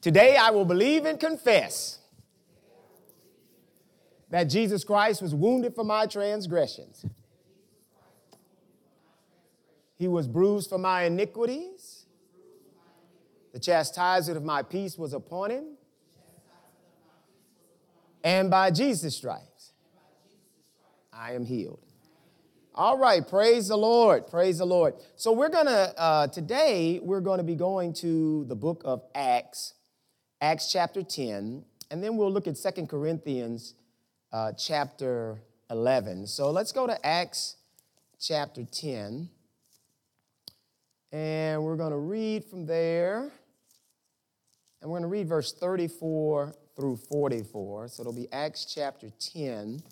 Today I will believe and confess that Jesus Christ was wounded for my transgressions. He was bruised for my iniquities. The chastisement of my peace was upon him. And by Jesus' stripes, I am healed. All right, praise the Lord, praise the Lord. So we're gonna, uh, today, we're gonna be going to the book of Acts, Acts chapter 10, and then we'll look at Second Corinthians uh, chapter 11. So let's go to Acts chapter 10, and we're gonna read from there, and we're gonna read verse 34 through 44. So it'll be Acts chapter 10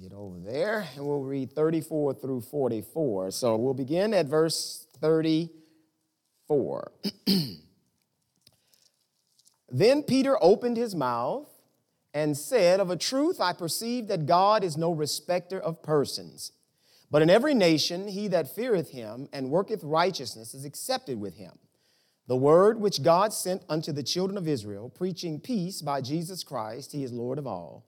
get over there and we'll read 34 through 44. So we'll begin at verse 34. then Peter opened his mouth and said, Of a truth I perceive that God is no respecter of persons. But in every nation he that feareth him and worketh righteousness is accepted with him. The word which God sent unto the children of Israel, preaching peace by Jesus Christ, he is Lord of all.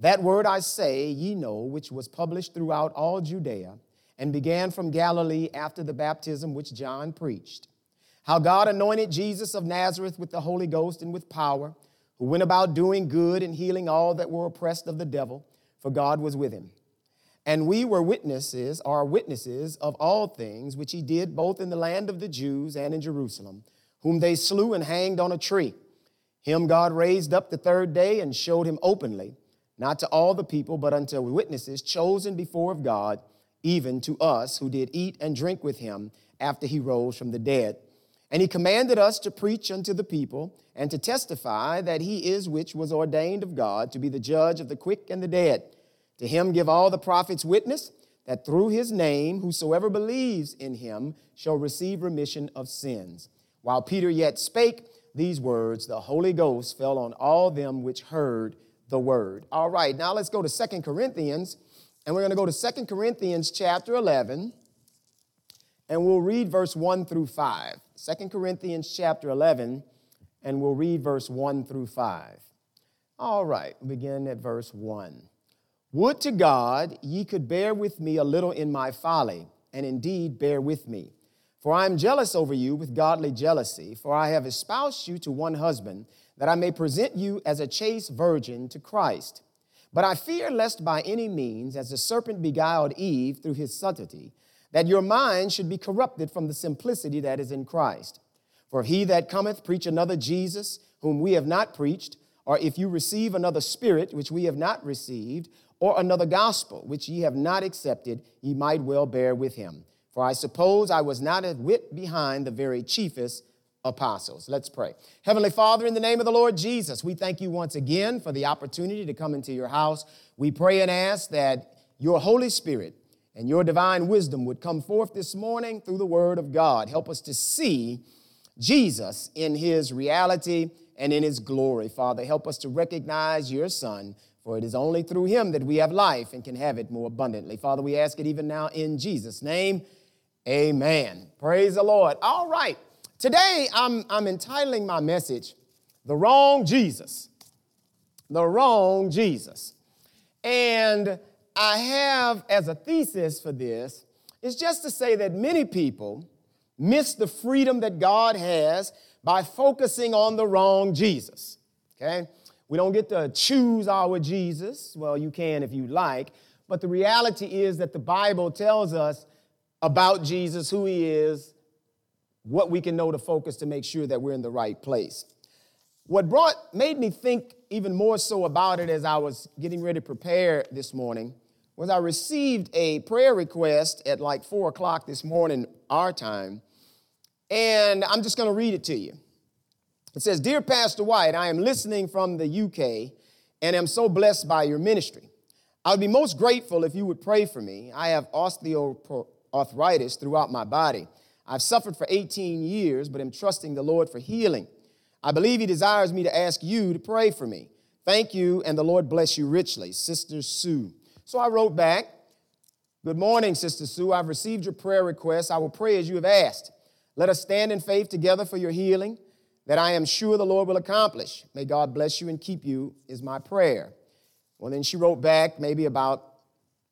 That word I say, ye know, which was published throughout all Judea, and began from Galilee after the baptism which John preached. How God anointed Jesus of Nazareth with the Holy Ghost and with power, who went about doing good and healing all that were oppressed of the devil, for God was with him. And we were witnesses, are witnesses of all things which he did both in the land of the Jews and in Jerusalem, whom they slew and hanged on a tree. Him God raised up the third day and showed him openly not to all the people, but unto witnesses chosen before of God, even to us who did eat and drink with him after he rose from the dead. And he commanded us to preach unto the people and to testify that he is which was ordained of God to be the judge of the quick and the dead. To him give all the prophets witness that through his name whosoever believes in him shall receive remission of sins. While Peter yet spake these words, the Holy Ghost fell on all them which heard the word. All right, now let's go to Second Corinthians, and we're going to go to Second Corinthians chapter 11, and we'll read verse 1 through 5. 2 Corinthians chapter 11, and we'll read verse 1 through 5. All right, begin at verse 1. Would to God ye could bear with me a little in my folly, and indeed bear with me. For I am jealous over you with godly jealousy, for I have espoused you to one husband that I may present you as a chaste virgin to Christ. But I fear lest by any means, as the serpent beguiled Eve through his subtlety, that your mind should be corrupted from the simplicity that is in Christ. For he that cometh preach another Jesus, whom we have not preached, or if you receive another spirit, which we have not received, or another gospel, which ye have not accepted, ye might well bear with him. For I suppose I was not a whit behind the very chiefest apostles. Let's pray. Heavenly Father, in the name of the Lord Jesus, we thank you once again for the opportunity to come into your house. We pray and ask that your Holy Spirit and your divine wisdom would come forth this morning through the Word of God. Help us to see Jesus in his reality and in his glory. Father, help us to recognize your Son, for it is only through him that we have life and can have it more abundantly. Father, we ask it even now in Jesus' name. Amen. Praise the Lord. All right. Today, I'm, I'm entitling my message, The Wrong Jesus. The Wrong Jesus. And I have as a thesis for this is just to say that many people miss the freedom that God has by focusing on the wrong Jesus. Okay? We don't get to choose our Jesus. Well, you can if you like, but the reality is that the Bible tells us about Jesus, who he is, what we can know to focus to make sure that we're in the right place. What brought made me think even more so about it as I was getting ready to prepare this morning was I received a prayer request at like four o'clock this morning, our time, and I'm just going to read it to you. It says, Dear Pastor White, I am listening from the UK and am so blessed by your ministry. I would be most grateful if you would pray for me. I have osteoarthritis throughout my body. I've suffered for 18 years, but am trusting the Lord for healing. I believe He desires me to ask you to pray for me. Thank you, and the Lord bless you richly. Sister Sue. So I wrote back, Good morning, Sister Sue. I've received your prayer request. I will pray as you have asked. Let us stand in faith together for your healing, that I am sure the Lord will accomplish. May God bless you and keep you, is my prayer. Well, then she wrote back maybe about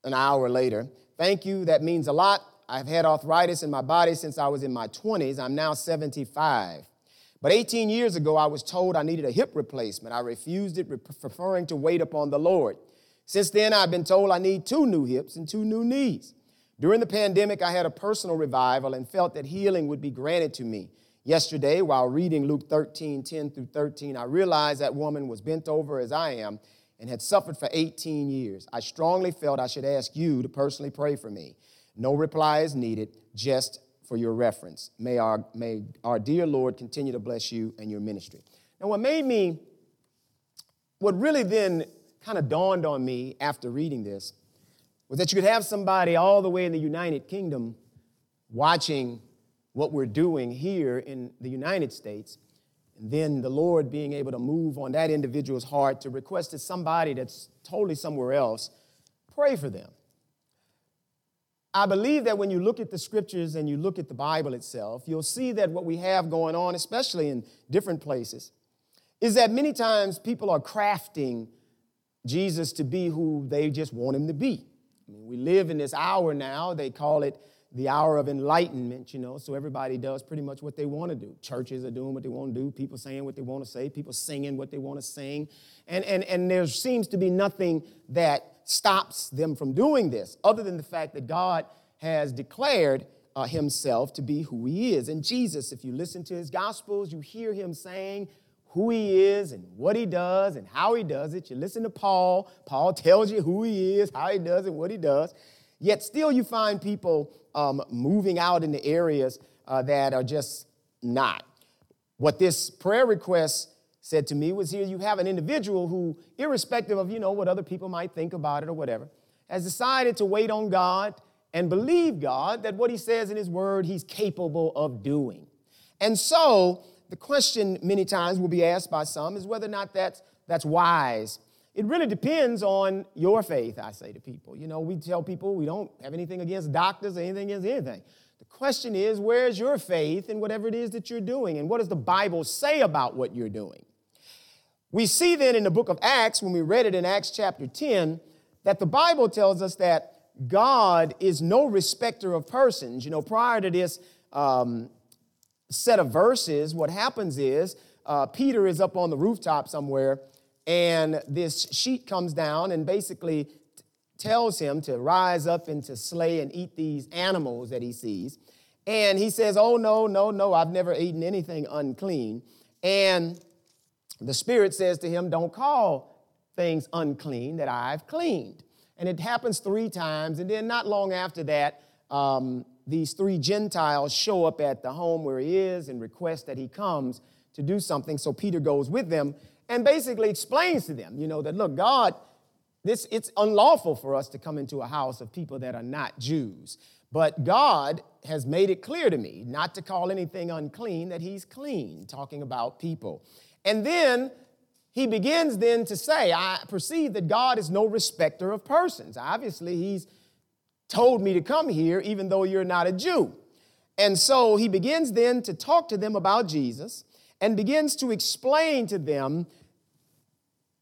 an hour later. Thank you, that means a lot. I've had arthritis in my body since I was in my 20s. I'm now 75. But 18 years ago, I was told I needed a hip replacement. I refused it, preferring to wait upon the Lord. Since then, I've been told I need two new hips and two new knees. During the pandemic, I had a personal revival and felt that healing would be granted to me. Yesterday, while reading Luke 13, 10 through 13, I realized that woman was bent over as I am and had suffered for 18 years. I strongly felt I should ask you to personally pray for me. No reply is needed, just for your reference. May our, may our dear Lord continue to bless you and your ministry. Now, what made me, what really then kind of dawned on me after reading this was that you could have somebody all the way in the United Kingdom watching what we're doing here in the United States, and then the Lord being able to move on that individual's heart to request that somebody that's totally somewhere else pray for them. I believe that when you look at the scriptures and you look at the Bible itself, you'll see that what we have going on, especially in different places, is that many times people are crafting Jesus to be who they just want him to be. I mean, we live in this hour now, they call it the hour of enlightenment, you know, so everybody does pretty much what they want to do. Churches are doing what they want to do, people saying what they want to say, people singing what they want to sing. And, and, and there seems to be nothing that stops them from doing this, other than the fact that God has declared uh, himself to be who he is. And Jesus, if you listen to his gospels, you hear him saying who he is and what he does and how he does it. You listen to Paul, Paul tells you who he is, how he does it, what he does. Yet still, you find people um, moving out in the areas uh, that are just not. What this prayer request said to me was here you have an individual who, irrespective of, you know, what other people might think about it or whatever, has decided to wait on God and believe God that what he says in his word, he's capable of doing. And so, the question many times will be asked by some is whether or not that's, that's wise. It really depends on your faith, I say to people. You know, we tell people we don't have anything against doctors or anything against anything. The question is, where's your faith in whatever it is that you're doing? And what does the Bible say about what you're doing? We see then in the book of Acts, when we read it in Acts chapter 10, that the Bible tells us that God is no respecter of persons. You know, prior to this um, set of verses, what happens is uh, Peter is up on the rooftop somewhere, and this sheet comes down and basically t- tells him to rise up and to slay and eat these animals that he sees. And he says, Oh, no, no, no, I've never eaten anything unclean. And the Spirit says to him, Don't call things unclean that I've cleaned. And it happens three times. And then, not long after that, um, these three Gentiles show up at the home where he is and request that he comes to do something. So Peter goes with them and basically explains to them, you know, that look, God, this it's unlawful for us to come into a house of people that are not Jews. But God has made it clear to me not to call anything unclean that he's clean, talking about people. And then he begins then to say, I perceive that God is no respecter of persons. Obviously, he's told me to come here even though you're not a Jew. And so he begins then to talk to them about Jesus and begins to explain to them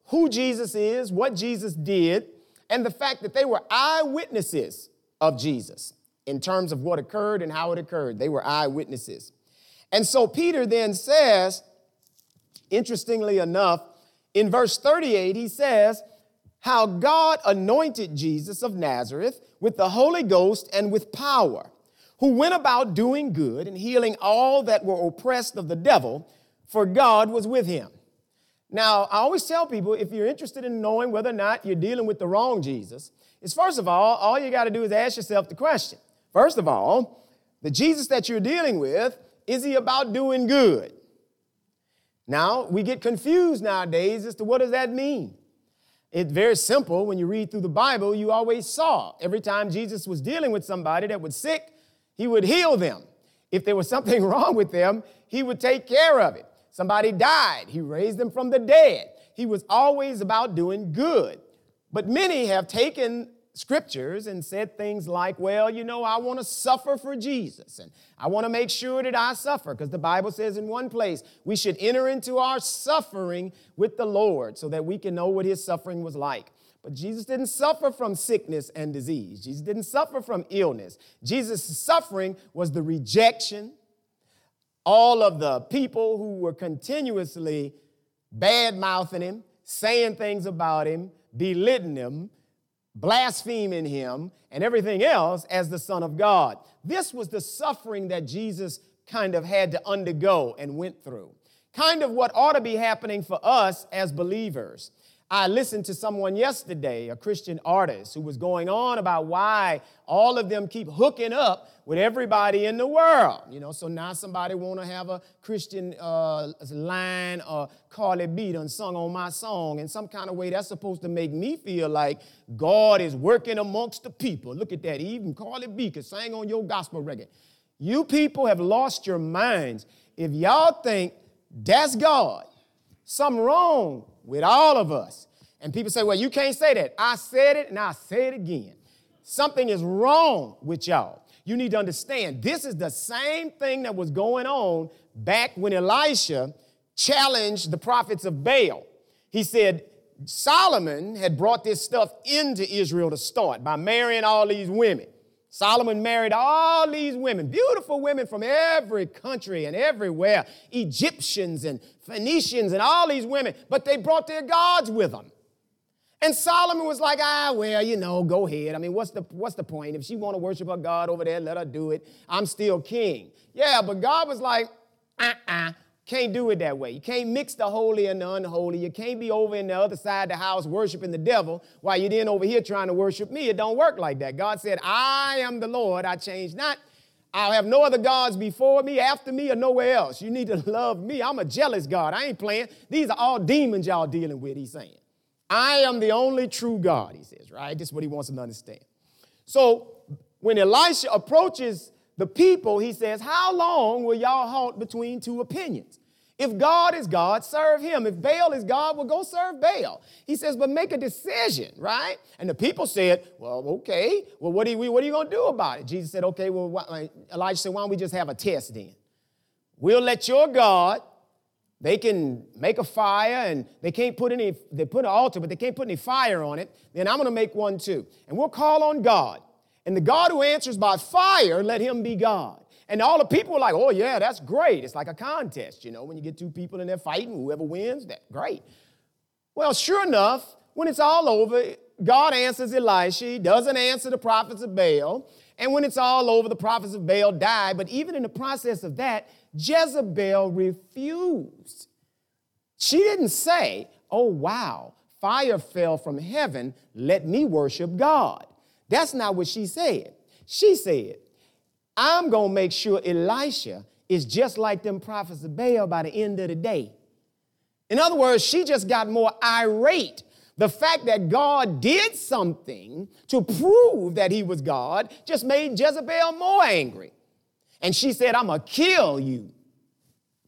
who Jesus is, what Jesus did, and the fact that they were eyewitnesses of Jesus in terms of what occurred and how it occurred. They were eyewitnesses. And so Peter then says, interestingly enough, in verse 38, he says, How God anointed Jesus of Nazareth with the Holy Ghost and with power, who went about doing good and healing all that were oppressed of the devil, for God was with him. Now, I always tell people if you're interested in knowing whether or not you're dealing with the wrong Jesus, is first of all, all you got to do is ask yourself the question. First of all, the Jesus that you're dealing with, is he about doing good? Now, we get confused nowadays as to what does that mean? It's very simple. When you read through the Bible, you always saw every time Jesus was dealing with somebody that was sick, he would heal them. If there was something wrong with them, he would take care of it. Somebody died, he raised them from the dead. He was always about doing good. But many have taken scriptures and said things like, Well, you know, I want to suffer for Jesus and I want to make sure that I suffer because the Bible says in one place we should enter into our suffering with the Lord so that we can know what his suffering was like. But Jesus didn't suffer from sickness and disease. Jesus didn't suffer from illness. Jesus' suffering was the rejection, all of the people who were continuously bad mouthing him, saying things about him, belittling him, blaspheming him, and everything else as the Son of God. This was the suffering that Jesus kind of had to undergo and went through. Kind of what ought to be happening for us as believers. I listened to someone yesterday, a Christian artist, who was going on about why all of them keep hooking up with everybody in the world. You know, so now somebody want to have a Christian uh, line or Cardi B done sung on my song in some kind of way. That's supposed to make me feel like God is working amongst the people. Look at that. Even Cardi B can sing on your gospel record. You people have lost your minds. If y'all think that's God, something wrong with all of us. And people say, well, you can't say that. I said it and I say it again. Something is wrong with y'all. You need to understand this is the same thing that was going on back when Elisha challenged the prophets of Baal. He said, Solomon had brought this stuff into Israel to start by marrying all these women. Solomon married all these women, beautiful women from every country and everywhere, Egyptians and Phoenicians and all these women, but they brought their gods with them. And Solomon was like, ah, well, you know, go ahead. I mean, what's the, what's the point? If she want to worship her God over there, let her do it. I'm still king. Yeah, but God was like, uh-uh, can't do it that way. You can't mix the holy and the unholy. You can't be over in the other side of the house worshiping the devil while you're then over here trying to worship me. It don't work like that. God said, I am the Lord, I change not. I'll have no other gods before me, after me, or nowhere else. You need to love me. I'm a jealous God. I ain't playing. These are all demons y'all dealing with, he's saying. I am the only true God, he says, right? This is what he wants them to understand. So when Elisha approaches the people, he says, How long will y'all halt between two opinions? If God is God, serve him. If Baal is God, well, go serve Baal. He says, but make a decision, right? And the people said, well, okay. Well, what are you, what are you going to do about it? Jesus said, okay, well, Elijah said, why don't we just have a test then? We'll let your God, they can make a fire and they can't put any, they put an altar, but they can't put any fire on it. Then I'm going to make one too. And we'll call on God. And the God who answers by fire, let him be God. And all the people were like, oh, yeah, that's great. It's like a contest, you know, when you get two people and they're fighting, whoever wins, that great. Well, sure enough, when it's all over, God answers Elisha. He doesn't answer the prophets of Baal. And when it's all over, the prophets of Baal die. But even in the process of that, Jezebel refused. She didn't say, oh, wow, fire fell from heaven. Let me worship God. That's not what she said. She said, I'm going to make sure Elisha is just like them prophets of Baal by the end of the day. In other words, she just got more irate. The fact that God did something to prove that he was God just made Jezebel more angry. And she said, I'm going to kill you,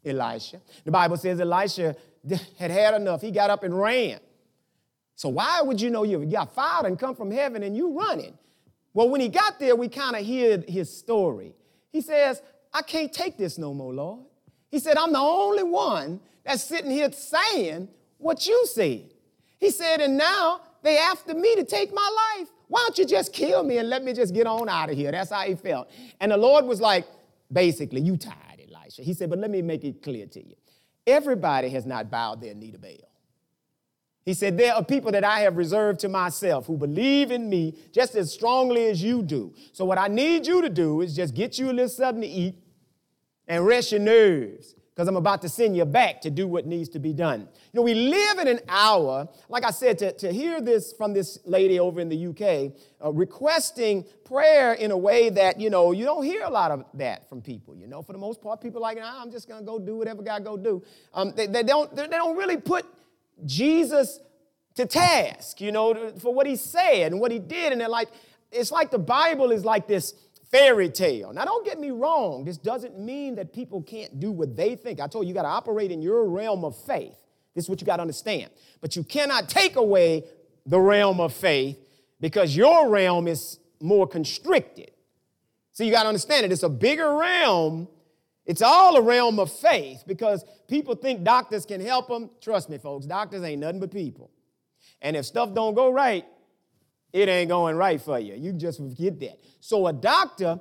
Elisha. The Bible says Elisha had had enough. He got up and ran. So why would you know you got fired and come from heaven and you running? Well, when he got there, we kind of hear his story. He says, I can't take this no more, Lord. He said, I'm the only one that's sitting here saying what you said. He said, and now they after me to take my life. Why don't you just kill me and let me just get on out of here? That's how he felt. And the Lord was like, basically, you tired, Elisha. He said, but let me make it clear to you. Everybody has not bowed their knee to Baal. He said, There are people that I have reserved to myself who believe in me just as strongly as you do. So, what I need you to do is just get you a little something to eat and rest your nerves because I'm about to send you back to do what needs to be done. You know, we live in an hour, like I said, to, to hear this from this lady over in the UK, uh, requesting prayer in a way that, you know, you don't hear a lot of that from people. You know, for the most part, people are like, nah, I'm just going to go do whatever God go do. Um, they, they, don't, they don't really put Jesus to task, you know, for what he said and what he did. And they're like, it's like the Bible is like this fairy tale. Now, don't get me wrong. This doesn't mean that people can't do what they think. I told you, you got to operate in your realm of faith. This is what you got to understand. But you cannot take away the realm of faith because your realm is more constricted. So you got to understand it. It's a bigger realm. It's all a realm of faith because people think doctors can help them. Trust me, folks, doctors ain't nothing but people. And if stuff don't go right, it ain't going right for you. You just forget that. So a doctor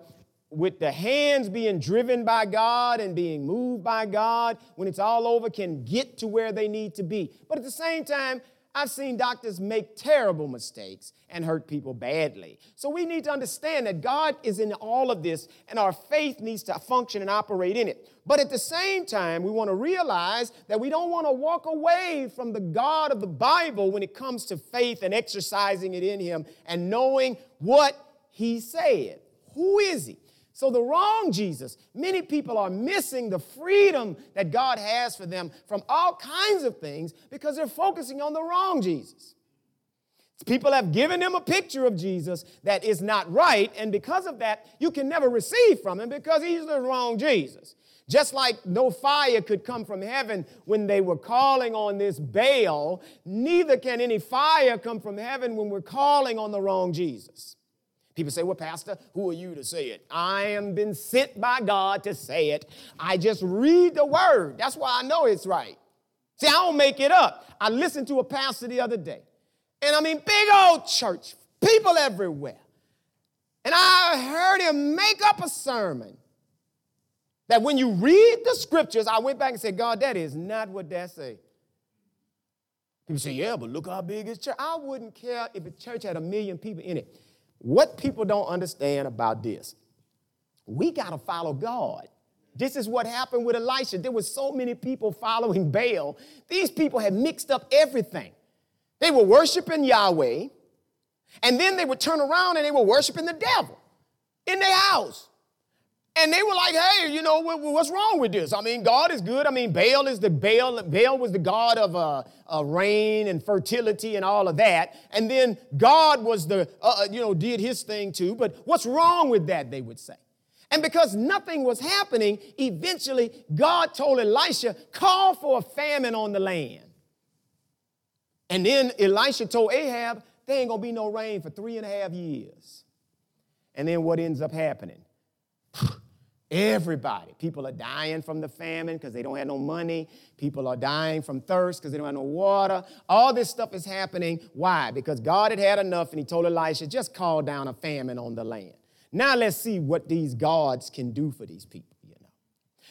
with the hands being driven by God and being moved by God, when it's all over, can get to where they need to be. But at the same time, I've seen doctors make terrible mistakes and hurt people badly. So we need to understand that God is in all of this and our faith needs to function and operate in it. But at the same time, we want to realize that we don't want to walk away from the God of the Bible when it comes to faith and exercising it in Him and knowing what He said. Who is He? So, the wrong Jesus, many people are missing the freedom that God has for them from all kinds of things because they're focusing on the wrong Jesus. People have given them a picture of Jesus that is not right, and because of that, you can never receive from him because he's the wrong Jesus. Just like no fire could come from heaven when they were calling on this Baal, neither can any fire come from heaven when we're calling on the wrong Jesus. People say, Well, Pastor, who are you to say it? I am been sent by God to say it. I just read the word. That's why I know it's right. See, I don't make it up. I listened to a pastor the other day, and I mean, big old church, people everywhere. And I heard him make up a sermon that when you read the scriptures, I went back and said, God, that is not what that say. People say, yeah, but look how big his church. I wouldn't care if a church had a million people in it. What people don't understand about this, we got to follow God. This is what happened with Elisha. There were so many people following Baal. These people had mixed up everything. They were worshiping Yahweh, and then they would turn around and they were worshiping the devil in their house. And they were like, hey, you know, what's wrong with this? I mean, God is good. I mean, Baal is the Baal, Baal was the God of uh, uh, rain and fertility and all of that. And then God was the, uh, uh, you know, did his thing too. But what's wrong with that, they would say. And because nothing was happening, eventually God told Elisha, call for a famine on the land. And then Elisha told Ahab, there ain't gonna be no rain for three and a half years. And then what ends up happening? Everybody. People are dying from the famine because they don't have no money. People are dying from thirst because they don't have no water. All this stuff is happening. Why? Because God had had enough and he told Elisha, just call down a famine on the land. Now let's see what these gods can do for these people, you know.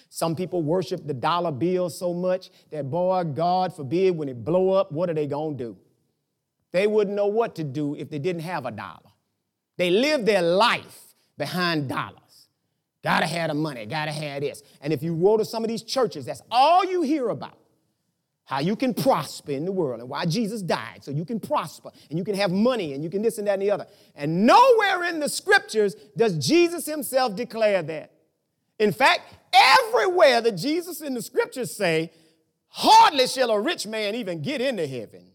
Some people worship the dollar bill so much that, boy, God forbid, when it blow up, what are they going to do? They wouldn't know what to do if they didn't have a dollar. They live their life behind dollars. Gotta have the money, gotta have this. And if you go to some of these churches, that's all you hear about. How you can prosper in the world and why Jesus died, so you can prosper and you can have money and you can this and that and the other. And nowhere in the scriptures does Jesus himself declare that. In fact, everywhere that Jesus in the scriptures say, hardly shall a rich man even get into heaven.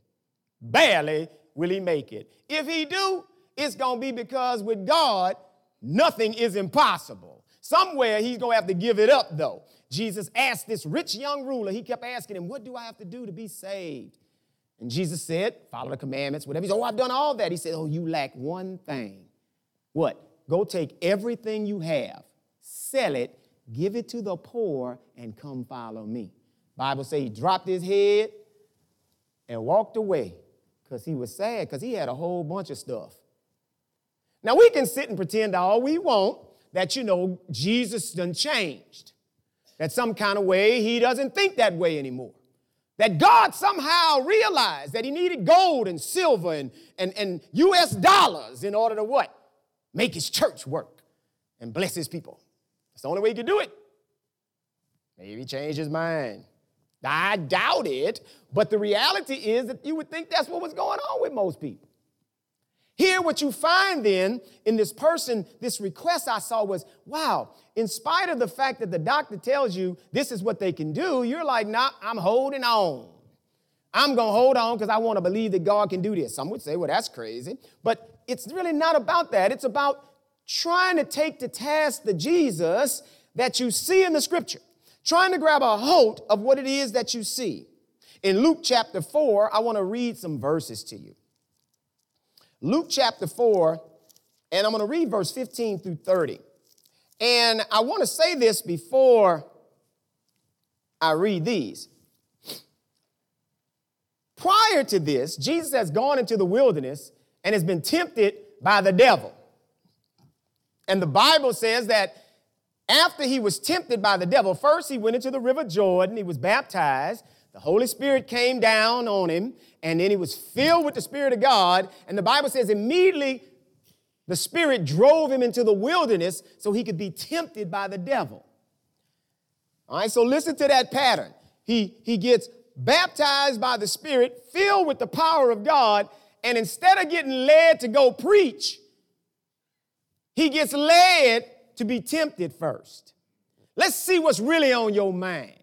Barely will he make it. If he do, it's going to be because with God, nothing is impossible. Somewhere he's going to have to give it up, though. Jesus asked this rich young ruler, he kept asking him, What do I have to do to be saved? And Jesus said, Follow the commandments, whatever. He said, Oh, I've done all that. He said, Oh, you lack one thing. What? Go take everything you have, sell it, give it to the poor, and come follow me. Bible say he dropped his head and walked away because he was sad because he had a whole bunch of stuff. Now we can sit and pretend all we want that, you know, Jesus done changed. That some kind of way he doesn't think that way anymore. That God somehow realized that he needed gold and silver and, and, and US dollars in order to what? Make his church work and bless his people. That's the only way he could do it. Maybe he changed his mind. I doubt it, but the reality is that you would think that's what was going on with most people. Here, what you find then in this person, this request I saw was wow, in spite of the fact that the doctor tells you this is what they can do, you're like, nah, I'm holding on. I'm going to hold on because I want to believe that God can do this. Some would say, well, that's crazy. But it's really not about that. It's about trying to take to task the Jesus that you see in the scripture, trying to grab a hold of what it is that you see. In Luke chapter 4, I want to read some verses to you. Luke chapter 4, and I'm going to read verse 15 through 30. And I want to say this before I read these. Prior to this, Jesus has gone into the wilderness and has been tempted by the devil. And the Bible says that after he was tempted by the devil, first he went into the river Jordan, he was baptized, the Holy Spirit came down on him, and then he was filled with the Spirit of God. And the Bible says immediately the Spirit drove him into the wilderness so he could be tempted by the devil. All right, so listen to that pattern. He, he gets baptized by the Spirit, filled with the power of God, and instead of getting led to go preach, he gets led to be tempted first. Let's see what's really on your mind.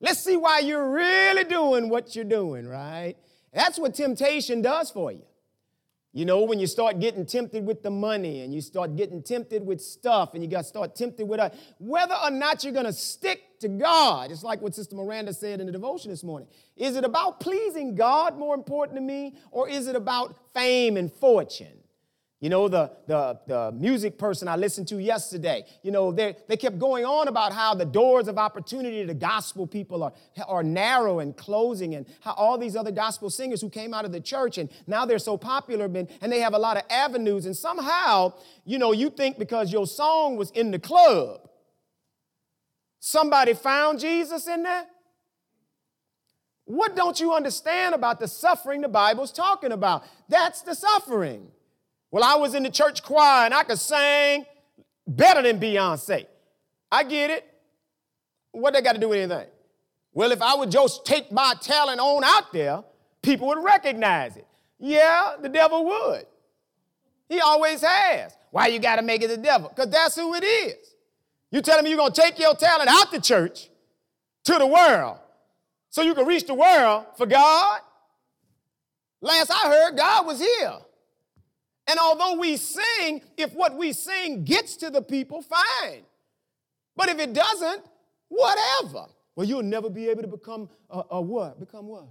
Let's see why you're really doing what you're doing, right? That's what temptation does for you. You know, when you start getting tempted with the money and you start getting tempted with stuff and you got to start tempted with a, whether or not you're going to stick to God, it's like what Sister Miranda said in the devotion this morning. Is it about pleasing God more important to me or is it about fame and fortune? You know, the, the, the music person I listened to yesterday, you know, they, they kept going on about how the doors of opportunity to gospel people are, are narrow and closing, and how all these other gospel singers who came out of the church and now they're so popular and they have a lot of avenues. And somehow, you know, you think because your song was in the club, somebody found Jesus in there? What don't you understand about the suffering the Bible's talking about? That's the suffering. Well, I was in the church choir and I could sing better than Beyonce. I get it. What they got to do with anything? Well, if I would just take my talent on out there, people would recognize it. Yeah, the devil would. He always has. Why you got to make it the devil? Because that's who it is. You telling me you're going to take your talent out the church to the world so you can reach the world for God? Last I heard, God was here. And although we sing, if what we sing gets to the people, fine. But if it doesn't, whatever. Well, you'll never be able to become a, a what? Become what?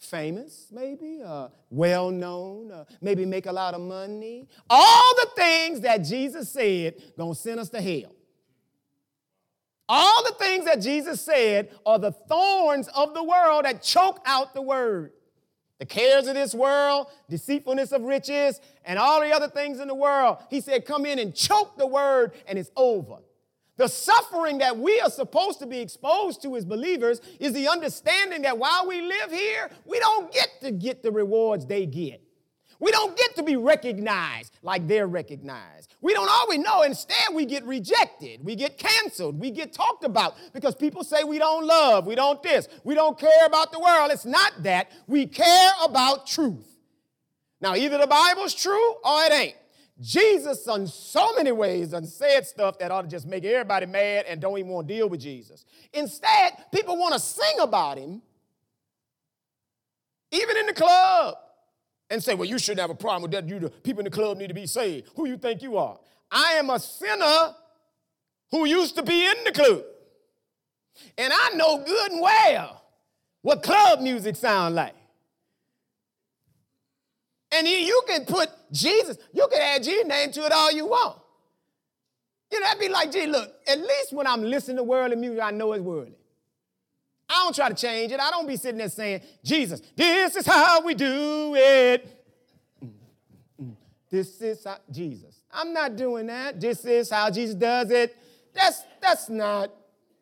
Famous, maybe, uh, well known, uh, maybe make a lot of money. All the things that Jesus said gonna send us to hell. All the things that Jesus said are the thorns of the world that choke out the word the cares of this world, deceitfulness of riches, and all the other things in the world. He said, Come in and choke the word, and it's over. The suffering that we are supposed to be exposed to as believers is the understanding that while we live here, we don't get to get the rewards they get. We don't get to be recognized like they're recognized. We don't always know. Instead, we get rejected. We get canceled. We get talked about because people say we don't love, we don't this, we don't care about the world. It's not that. We care about truth. Now, either the Bible's true or it ain't. Jesus, in so many ways, done said stuff that ought to just make everybody mad and don't even want to deal with Jesus. Instead, people want to sing about him, even in the club and say, well, you shouldn't have a problem with that. You, the people in the club need to be saved. Who you think you are? I am a sinner who used to be in the club. And I know good and well what club music sound like. And you can put Jesus, you can add Jesus' name to it all you want. You know, that'd be like, gee, look, at least when I'm listening to worldly music, I know it's worldly. I don't try to change it. I don't be sitting there saying, Jesus, this is how we do it. This is how, Jesus. I'm not doing that. This is how Jesus does it. That's, that's not,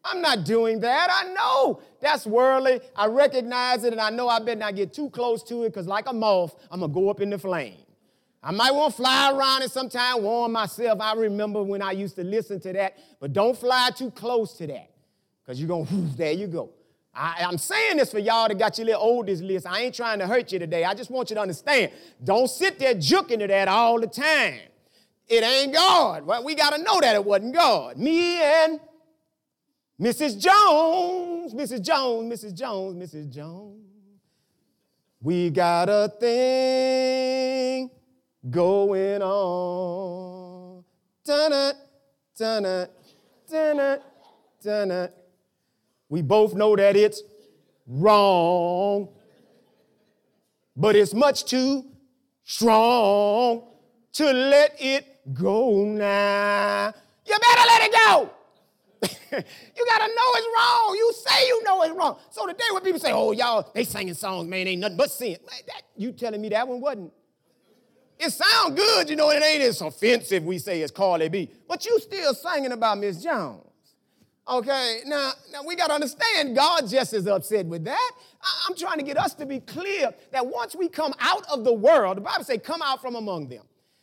I'm not doing that. I know that's worldly. I recognize it and I know I better not get too close to it because like a moth, I'm to go up in the flame. I might want to fly around it sometime, warm myself. I remember when I used to listen to that, but don't fly too close to that because you're going, to, there you go. I, am saying this for y'all that got your little oldies list. I ain't trying to hurt you today. I just want you to understand. Don't sit there juking to that all the time. It ain't God. Well, we got to know that it wasn't God. Me and Mrs. Jones, Mrs. Jones, Mrs. Jones, Mrs. Jones. We got a thing going on. Dun-it, dun-it, dun-it, dun-it. We both know that it's wrong, but it's much too strong to let it go now. You better let it go. you gotta know it's wrong. You say you know it's wrong. So today when people say, oh, y'all, they singing songs, man, ain't nothing but sin. That, you telling me that one wasn't? It sound good, you know, it ain't as offensive we say as Cardi B. But you still singing about Miss Jones. Okay, now, now we got to understand God just is upset with that. I, am trying to get us to be clear that once we come out of the world, the Bible say, come out from among them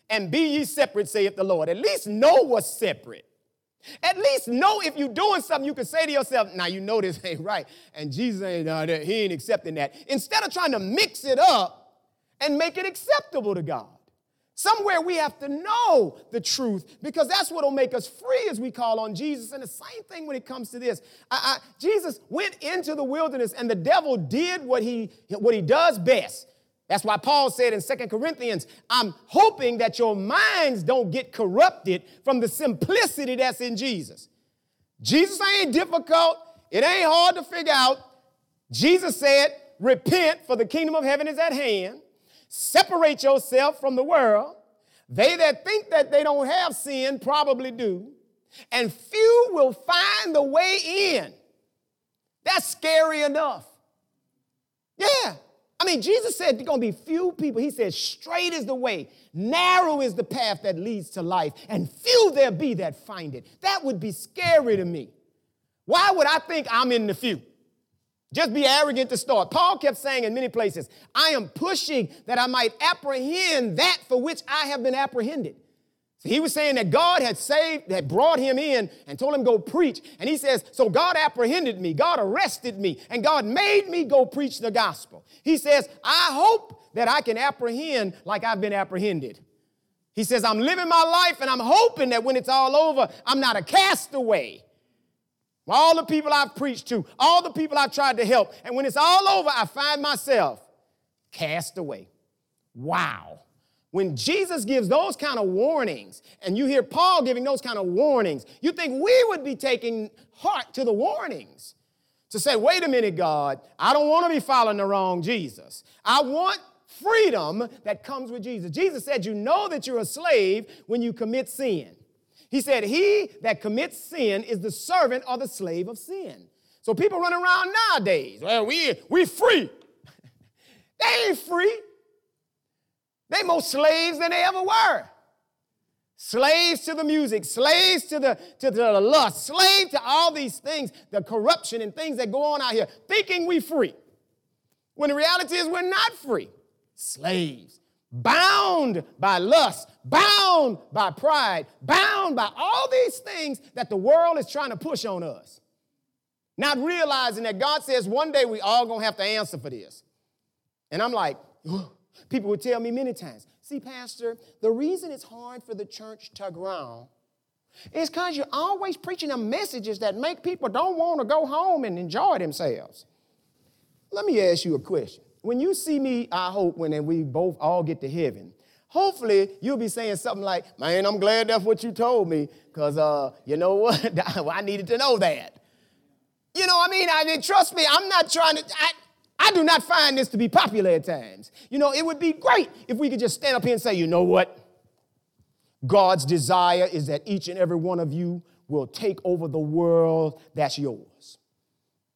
and be ye separate, saith the Lord. At least know what's separate. At least know if you're doing something, you can say to yourself, now you know this ain't right. And Jesus ain't, uh, he ain't accepting that. Instead of trying to mix it up and make it acceptable to God. Somewhere we have to know the truth because that's what will make us free as we call on Jesus. And the same thing when it comes to this. I, I, Jesus went into the wilderness and the devil did what he, what he does best. That's why Paul said in Second Corinthians, I'm hoping that your minds don't get corrupted from the simplicity that's in Jesus. Jesus ain't difficult, it ain't hard to figure out. Jesus said, Repent, for the kingdom of heaven is at hand. Separate yourself from the world. They that think that they don't have sin probably do. And few will find the way in. That's scary enough. Yeah. I mean, Jesus said there's going to be few people. He said, straight is the way, narrow is the path that leads to life, and few there be that find it. That would be scary to me. Why would I think I'm in the few? Just be arrogant to start. Paul kept saying in many places, I am pushing that I might apprehend that for which I have been apprehended. So he was saying that God had saved, had brought him in and told him go preach. And he says, so God apprehended me, God arrested me, and God made me go preach the gospel. He says, I hope that I can apprehend like I've been apprehended. He says, I'm living my life and I'm hoping that when it's all over, I'm not a castaway. All the people I've preached to, all the people I've tried to help. And when it's all over, I find myself cast away. Wow. When Jesus gives those kind of warnings, and you hear Paul giving those kind of warnings, you think we would be taking heart to the warnings to say, wait a minute, God, I don't want to be following the wrong Jesus. I want freedom that comes with Jesus. Jesus said, You know that you're a slave when you commit sin. He said, He that commits sin is the servant or the slave of sin. So people run around nowadays, well, we, we free. they ain't free. They more slaves than they ever were. Slaves to the music, slaves to the, to the lust, slaves to all these things, the corruption and things that go on out here, thinking we free. When the reality is we're not free. Slaves bound by lust, bound by pride, bound by all these things that the world is trying to push on us. Not realizing that God says one day we all gonna have to answer for this. And I'm like, people would tell me many times, see, Pastor, the reason it's hard for the church to grow is because you're always preaching them messages that make people don't want to go home and enjoy themselves. Let me ask you a question when you see me, I hope when we both all get to heaven, hopefully you'll be saying something like, man, I'm glad that's what you told me, because uh, you know what? I needed to know that. You know, I mean, I mean, trust me, I'm not trying to, I, I do not find this to be popular at times. You know, it would be great if we could just stand up here and say, you know what? God's desire is that each and every one of you will take over the world that's yours.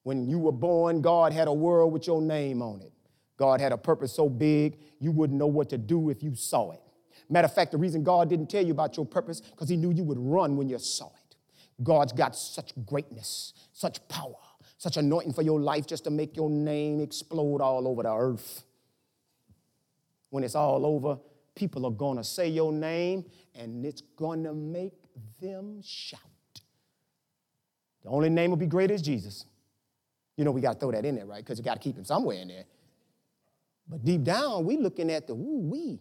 When you were born, God had a world with your name on it. God had a purpose so big, you wouldn't know what to do if you saw it. Matter of fact, the reason God didn't tell you about your purpose, because He knew you would run when you saw it. God's got such greatness, such power, such anointing for your life just to make your name explode all over the earth. When it's all over, people are going to say your name and it's going to make them shout. The only name will be great is Jesus. You know, we got to throw that in there, right? Because you got to keep him somewhere in there. But deep down, we looking at the woo wee.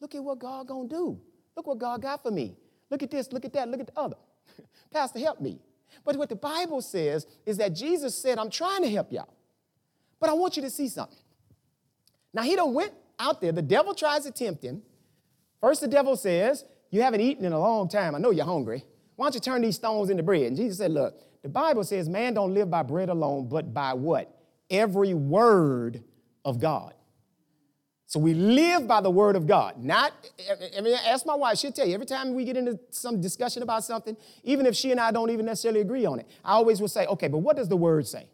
Look at what God gonna do. Look what God got for me. Look at this, look at that, look at the other. Pastor, help me. But what the Bible says is that Jesus said, I'm trying to help y'all. But I want you to see something. Now he don't went out there. The devil tries to tempt him. First, the devil says, You haven't eaten in a long time. I know you're hungry. Why don't you turn these stones into bread? And Jesus said, Look, the Bible says man don't live by bread alone, but by what? Every word of God. So we live by the word of God. Not, I mean, ask my wife, she'll tell you, every time we get into some discussion about something, even if she and I don't even necessarily agree on it, I always will say, okay, but what does the word say?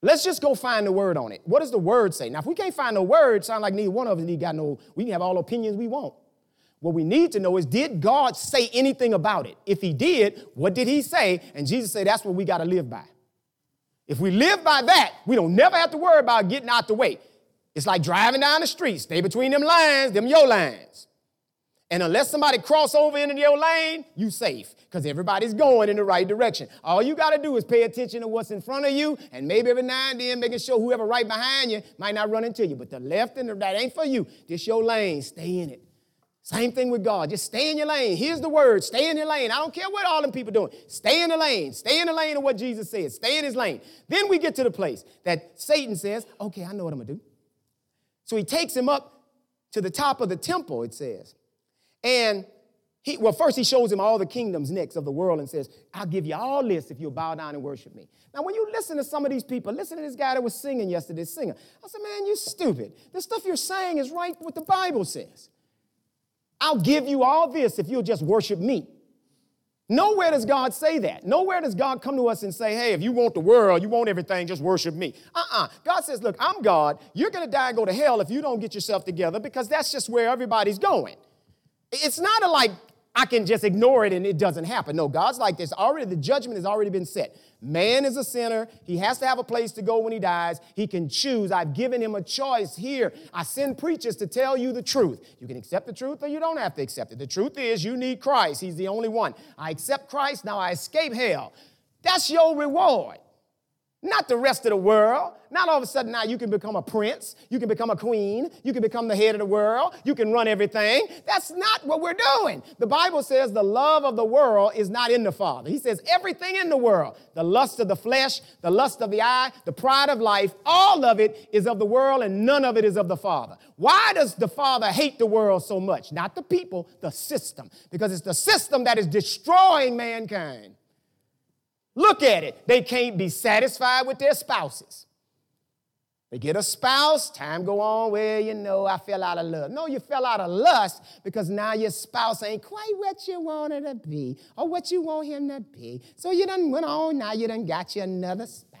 Let's just go find the word on it. What does the word say? Now, if we can't find the word, sound like neither one of us need got no, we can have all opinions we want. What we need to know is, did God say anything about it? If he did, what did he say? And Jesus said, that's what we got to live by. If we live by that, we don't never have to worry about getting out the way. It's like driving down the street. Stay between them lines, them your lines. And unless somebody cross over into your lane, you safe because everybody's going in the right direction. All you got to do is pay attention to what's in front of you and maybe every now and then making sure whoever right behind you might not run into you. But the left and the right ain't for you. This your lane. Stay in it. Same thing with God. Just stay in your lane. Here's the word. Stay in your lane. I don't care what all them people doing. Stay in the lane. Stay in the lane of what Jesus says. Stay in his lane. Then we get to the place that Satan says, okay, I know what I'm going to do. So he takes him up to the top of the temple, it says. And he, well, first he shows him all the kingdoms next of the world and says, I'll give you all this if you'll bow down and worship me. Now, when you listen to some of these people, listen to this guy that was singing yesterday, singer. I said, man, you stupid. The stuff you're saying is right what the Bible says. I'll give you all this if you'll just worship me. Nowhere does God say that. Nowhere does God come to us and say, hey, if you want the world, you want everything, just worship me. Uh uh God says, look, I'm God. You're going to die and go to hell if you don't get yourself together because that's just where everybody's going. It's not a like, I can just ignore it and it doesn't happen. No, God's like this. Already, the judgment has already been set. Man is a sinner. He has to have a place to go when he dies. He can choose. I've given him a choice here. I send preachers to tell you the truth. You can accept the truth or you don't have to accept it. The truth is, you need Christ. He's the only one. I accept Christ, now I escape hell. That's your reward. Not the rest of the world. Not all of a sudden now you can become a prince, you can become a queen, you can become the head of the world, you can run everything. That's not what we're doing. The Bible says the love of the world is not in the Father. He says everything in the world, the lust of the flesh, the lust of the eye, the pride of life, all of it is of the world and none of it is of the Father. Why does the Father hate the world so much? Not the people, the system. Because it's the system that is destroying mankind. Look at it. They can't be satisfied with their spouses. They get a spouse, time go on, well, you know, I fell out of love. No, you fell out of lust because now your spouse ain't quite what you wanted to be or what you want him to be. So you done went on, now you done got you another spouse.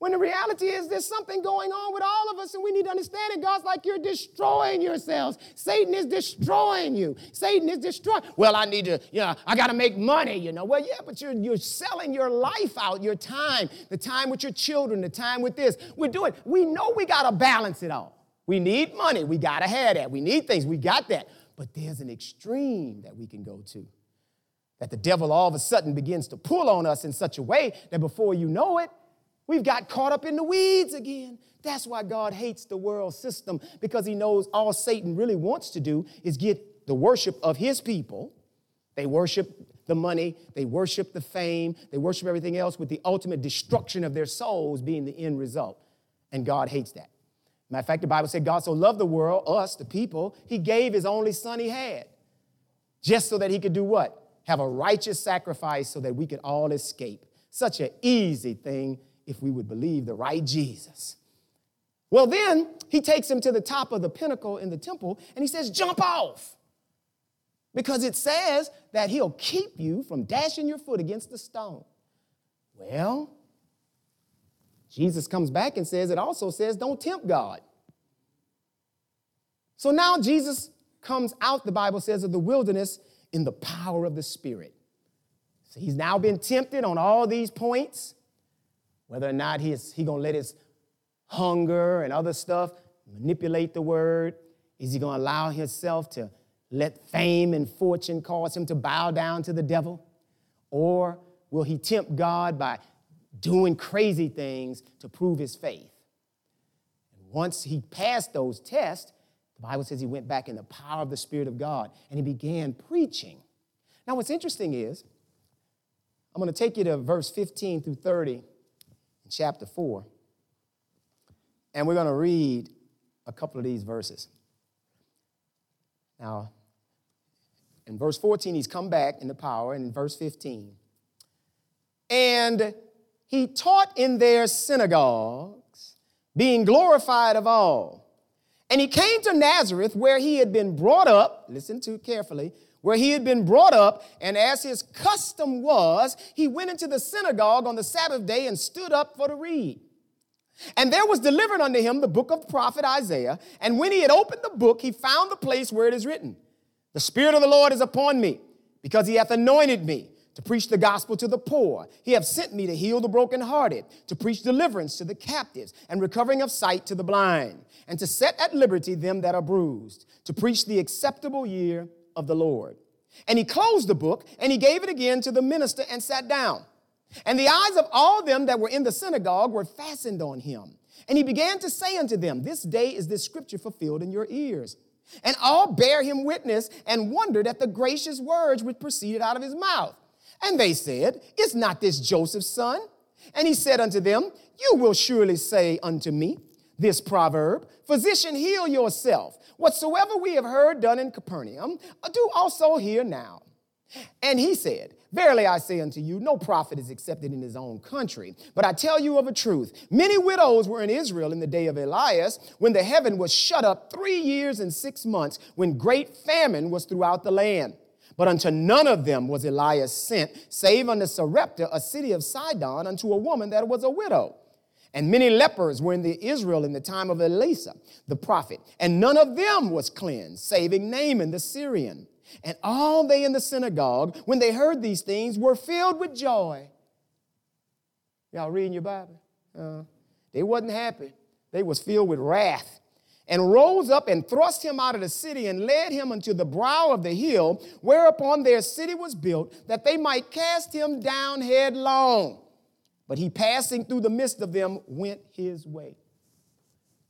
When the reality is there's something going on with all of us, and we need to understand it. God's like, you're destroying yourselves. Satan is destroying you. Satan is destroying. Well, I need to, you know, I got to make money, you know. Well, yeah, but you're, you're selling your life out, your time, the time with your children, the time with this. We're doing, we know we got to balance it all. We need money. We got to have that. We need things. We got that. But there's an extreme that we can go to. That the devil all of a sudden begins to pull on us in such a way that before you know it, We've got caught up in the weeds again. That's why God hates the world system because he knows all Satan really wants to do is get the worship of his people. They worship the money, they worship the fame, they worship everything else with the ultimate destruction of their souls being the end result. And God hates that. Matter of fact, the Bible said God so loved the world, us, the people, he gave his only son he had. Just so that he could do what? Have a righteous sacrifice so that we could all escape. Such an easy thing if we would believe the right Jesus. Well, then he takes him to the top of the pinnacle in the temple and he says, Jump off. Because it says that he'll keep you from dashing your foot against the stone. Well, Jesus comes back and says, It also says, Don't tempt God. So now Jesus comes out, the Bible says, of the wilderness in the power of the Spirit. So he's now been tempted on all these points whether or not he's he gonna let his hunger and other stuff manipulate the word. Is he gonna allow himself to let fame and fortune cause him to bow down to the devil? Or will he tempt God by doing crazy things to prove his faith? And once he passed those tests, the Bible says he went back in the power of the Spirit of God and he began preaching. Now, what's interesting is, I'm going to take you to verse 15 through 30 chapter 4. And we're going to read a couple of these verses. Now, in verse 14, he's come back in the power, and in verse 15, and he taught in their synagogues, being glorified of all. And he came to Nazareth where he had been brought up. Listen to carefully. Where he had been brought up, and as his custom was, he went into the synagogue on the Sabbath day and stood up for to read. And there was delivered unto him the book of the prophet Isaiah. And when he had opened the book, he found the place where it is written The Spirit of the Lord is upon me, because he hath anointed me to preach the gospel to the poor. He hath sent me to heal the brokenhearted, to preach deliverance to the captives, and recovering of sight to the blind, and to set at liberty them that are bruised, to preach the acceptable year of the Lord. And he closed the book, and he gave it again to the minister and sat down. And the eyes of all them that were in the synagogue were fastened on him. And he began to say unto them, This day is this scripture fulfilled in your ears. And all bare him witness and wondered at the gracious words which proceeded out of his mouth. And they said, Is not this Joseph's son? And he said unto them, You will surely say unto me this proverb Physician, heal yourself. Whatsoever we have heard done in Capernaum, uh, do also here now. And he said, Verily I say unto you, no prophet is accepted in his own country. But I tell you of a truth many widows were in Israel in the day of Elias, when the heaven was shut up three years and six months, when great famine was throughout the land. But unto none of them was Elias sent, save unto Sarepta, a city of Sidon, unto a woman that was a widow. And many lepers were in the Israel in the time of Elisha, the prophet, and none of them was cleansed, saving Naaman the Syrian. And all they in the synagogue, when they heard these things, were filled with joy. Y'all reading your Bible? Uh, they wasn't happy. They was filled with wrath and rose up and thrust him out of the city and led him unto the brow of the hill, whereupon their city was built, that they might cast him down headlong. But he, passing through the midst of them, went his way.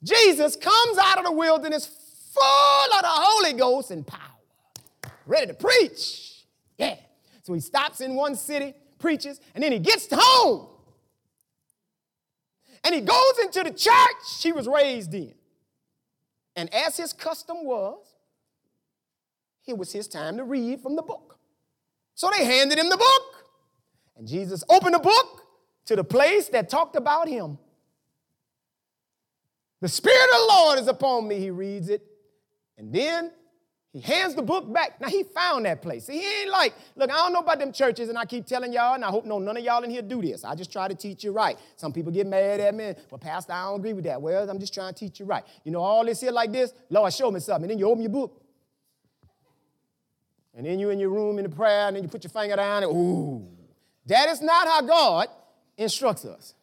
Jesus comes out of the wilderness full of the Holy Ghost and power, ready to preach. Yeah. So he stops in one city, preaches, and then he gets home. And he goes into the church he was raised in. And as his custom was, it was his time to read from the book. So they handed him the book. And Jesus opened the book to the place that talked about him. The Spirit of the Lord is upon me, he reads it. And then he hands the book back. Now he found that place. he ain't like, look, I don't know about them churches, and I keep telling y'all, and I hope no none of y'all in here do this. I just try to teach you right. Some people get mad at me. Well, Pastor, I don't agree with that. Well, I'm just trying to teach you right. You know, all this here like this, Lord, show me something. And then you open your book. And then you in your room in the prayer, and then you put your finger down, and ooh. That is not how God instructs us.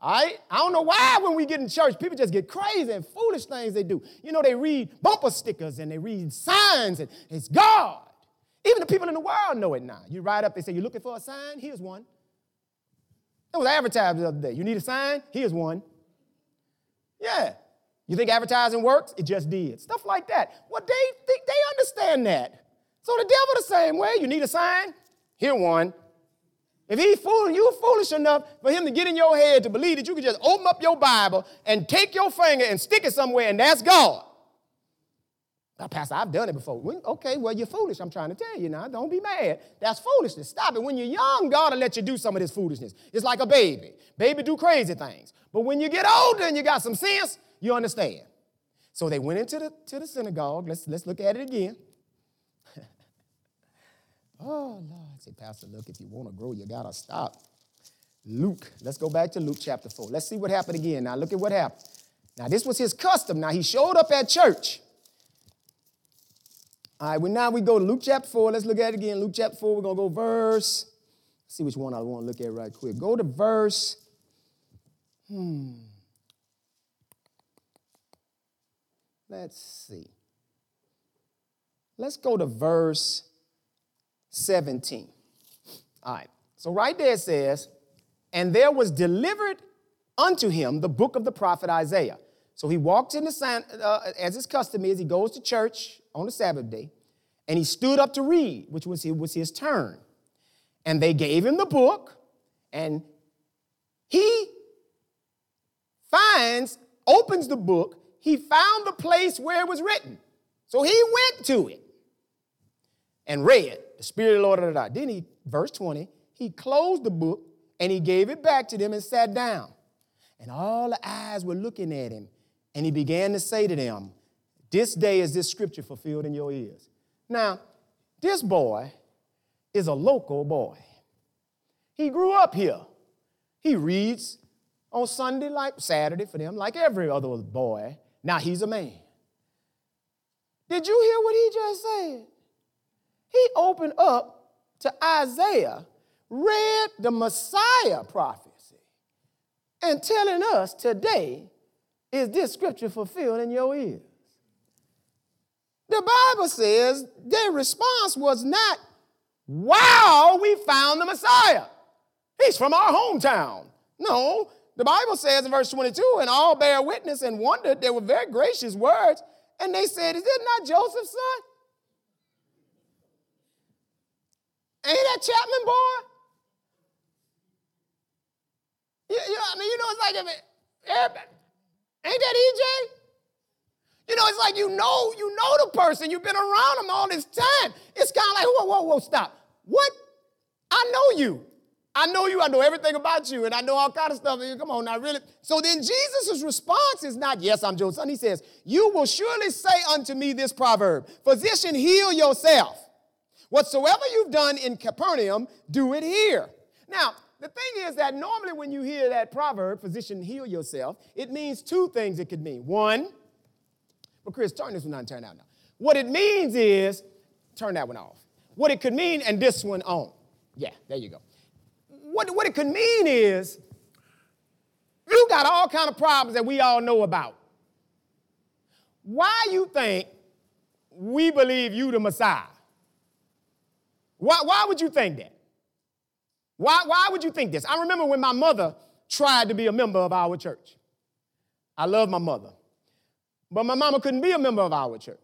All right? I don't know why when we get in church, people just get crazy and foolish things they do. You know, they read bumper stickers and they read signs, and it's God. Even the people in the world know it now. You ride up, they say, You're looking for a sign? Here's one. It was advertised the other day. You need a sign? Here's one. Yeah. You think advertising works? It just did. Stuff like that. Well, they think they understand that. So the devil the same way. You need a sign? Here one. If he's fooling you foolish enough for him to get in your head to believe that you can just open up your Bible and take your finger and stick it somewhere and that's God. Now, Pastor, I've done it before. okay, well, you're foolish. I'm trying to tell you now. Don't be mad. That's foolishness. Stop it. When you're young, God will let you do some of this foolishness. It's like a baby. Baby do crazy things. But when you get older and you got some sense, you understand. So they went into the, to the synagogue. Let's, let's look at it again. Oh, Lord. I say, Pastor, look, if you want to grow, you got to stop. Luke. Let's go back to Luke chapter 4. Let's see what happened again. Now, look at what happened. Now, this was his custom. Now, he showed up at church. All right, well, now we go to Luke chapter 4. Let's look at it again. Luke chapter 4, we're going to go verse. See which one I want to look at right quick. Go to verse. Hmm. Let's see. Let's go to verse 17. All right. So right there it says, and there was delivered unto him the book of the prophet Isaiah. So he walked in the sign, uh, as his custom is, he goes to church on the Sabbath day, and he stood up to read, which was his, was his turn. And they gave him the book, and he finds, opens the book, he found the place where it was written. So he went to it and read. The Spirit of the Lord, da, da, da. Then he, verse 20, he closed the book and he gave it back to them and sat down. And all the eyes were looking at him. And he began to say to them, This day is this scripture fulfilled in your ears. Now, this boy is a local boy. He grew up here. He reads on Sunday, like Saturday for them, like every other boy. Now he's a man. Did you hear what he just said? He opened up to Isaiah, read the Messiah prophecy, and telling us today is this scripture fulfilled in your ears. The Bible says their response was not, wow, we found the Messiah. He's from our hometown. No, the Bible says in verse 22, and all bear witness and wondered. They were very gracious words. And they said, Is it not Joseph's son? Ain't that Chapman boy? You, you, I mean, you know, it's like, if it, ain't that EJ? You know, it's like you know, you know the person. You've been around them all this time. It's kind of like, whoa, whoa, whoa, stop. What? I know you. I know you. I know everything about you, and I know all kind of stuff. Come on, now, really. So then Jesus' response is not, yes, I'm son. He says, you will surely say unto me this proverb, physician, heal yourself. Whatsoever you've done in Capernaum, do it here. Now, the thing is that normally when you hear that proverb, physician, heal yourself, it means two things it could mean. One, but Chris, turn this one on, turn out now. What it means is, turn that one off. What it could mean, and this one on. Yeah, there you go. What, what it could mean is, you got all kind of problems that we all know about. Why you think we believe you the Messiah? Why, why would you think that? Why, why would you think this? I remember when my mother tried to be a member of our church. I love my mother. But my mama couldn't be a member of our church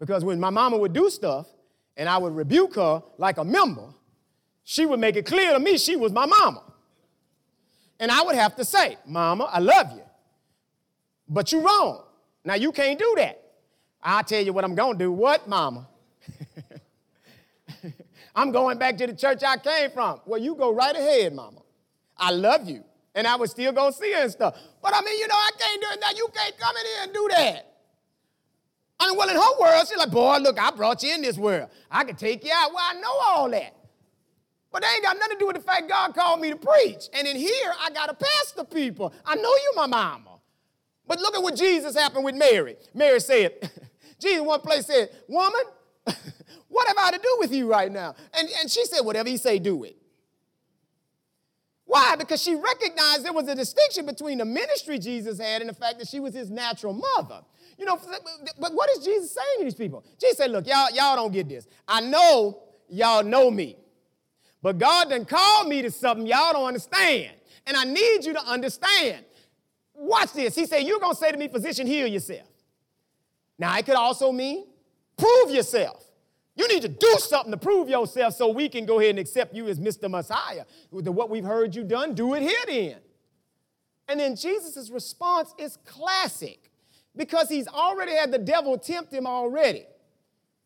because when my mama would do stuff and I would rebuke her like a member, she would make it clear to me she was my mama. And I would have to say, Mama, I love you, but you're wrong. Now you can't do that. I'll tell you what I'm gonna do. What, Mama? I'm going back to the church I came from. Well, you go right ahead, Mama. I love you and I would still go see her and stuff. But I mean, you know, I can't do it now. You can't come in here and do that. I mean, well, in her world, she's like, boy, look, I brought you in this world. I can take you out. Well, I know all that. But they ain't got nothing to do with the fact God called me to preach. And in here, I got to pastor people. I know you my mama. But look at what Jesus happened with Mary. Mary said, Jesus one place said, woman, what have I to do with you right now? And, and she said, whatever he say, do it. Why? Because she recognized there was a distinction between the ministry Jesus had and the fact that she was his natural mother. You know, but what is Jesus saying to these people? Jesus said, look, y'all, y'all don't get this. I know y'all know me. But God done called me to something y'all don't understand. And I need you to understand. Watch this. He said, You're going to say to me, physician, heal yourself. Now, it could also mean prove yourself. You need to do something to prove yourself so we can go ahead and accept you as Mr. Messiah. What we've heard you done, do it here then. And then Jesus' response is classic because he's already had the devil tempt him already.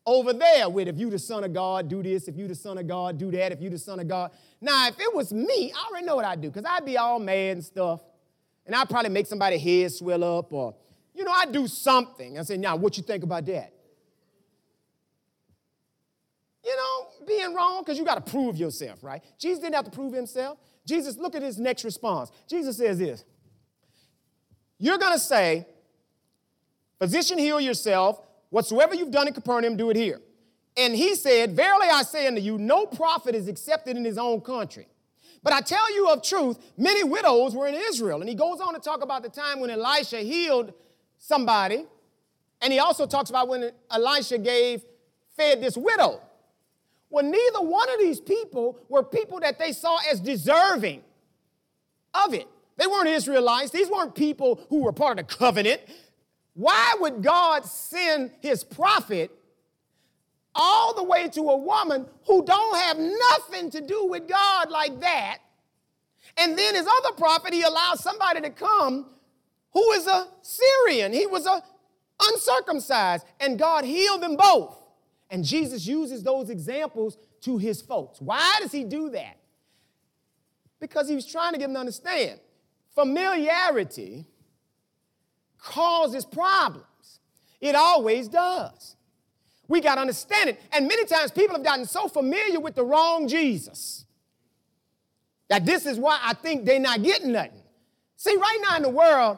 Over there, with if you the son of God, do this. If you the son of God, do that. If you the son of God. Now, if it was me, I already know what I'd do because I'd be all mad and stuff. And I'd probably make somebody's head swell up or, you know, I'd do something. I say, now, what you think about that? You know, being wrong because you got to prove yourself, right? Jesus didn't have to prove himself. Jesus, look at his next response. Jesus says this You're going to say, Physician, heal yourself. Whatsoever you've done in Capernaum, do it here. And he said, Verily I say unto you, no prophet is accepted in his own country. But I tell you of truth, many widows were in Israel. And he goes on to talk about the time when Elisha healed somebody. And he also talks about when Elisha gave, fed this widow. Well, neither one of these people were people that they saw as deserving of it. They weren't Israelites, these weren't people who were part of the covenant. Why would God send his prophet all the way to a woman who don't have nothing to do with God like that? And then his other prophet, he allowed somebody to come who is a Syrian. He was a uncircumcised, and God healed them both. And Jesus uses those examples to his folks. Why does he do that? Because he was trying to get them to understand familiarity causes problems. It always does. We got to understand it. And many times people have gotten so familiar with the wrong Jesus that this is why I think they're not getting nothing. See, right now in the world,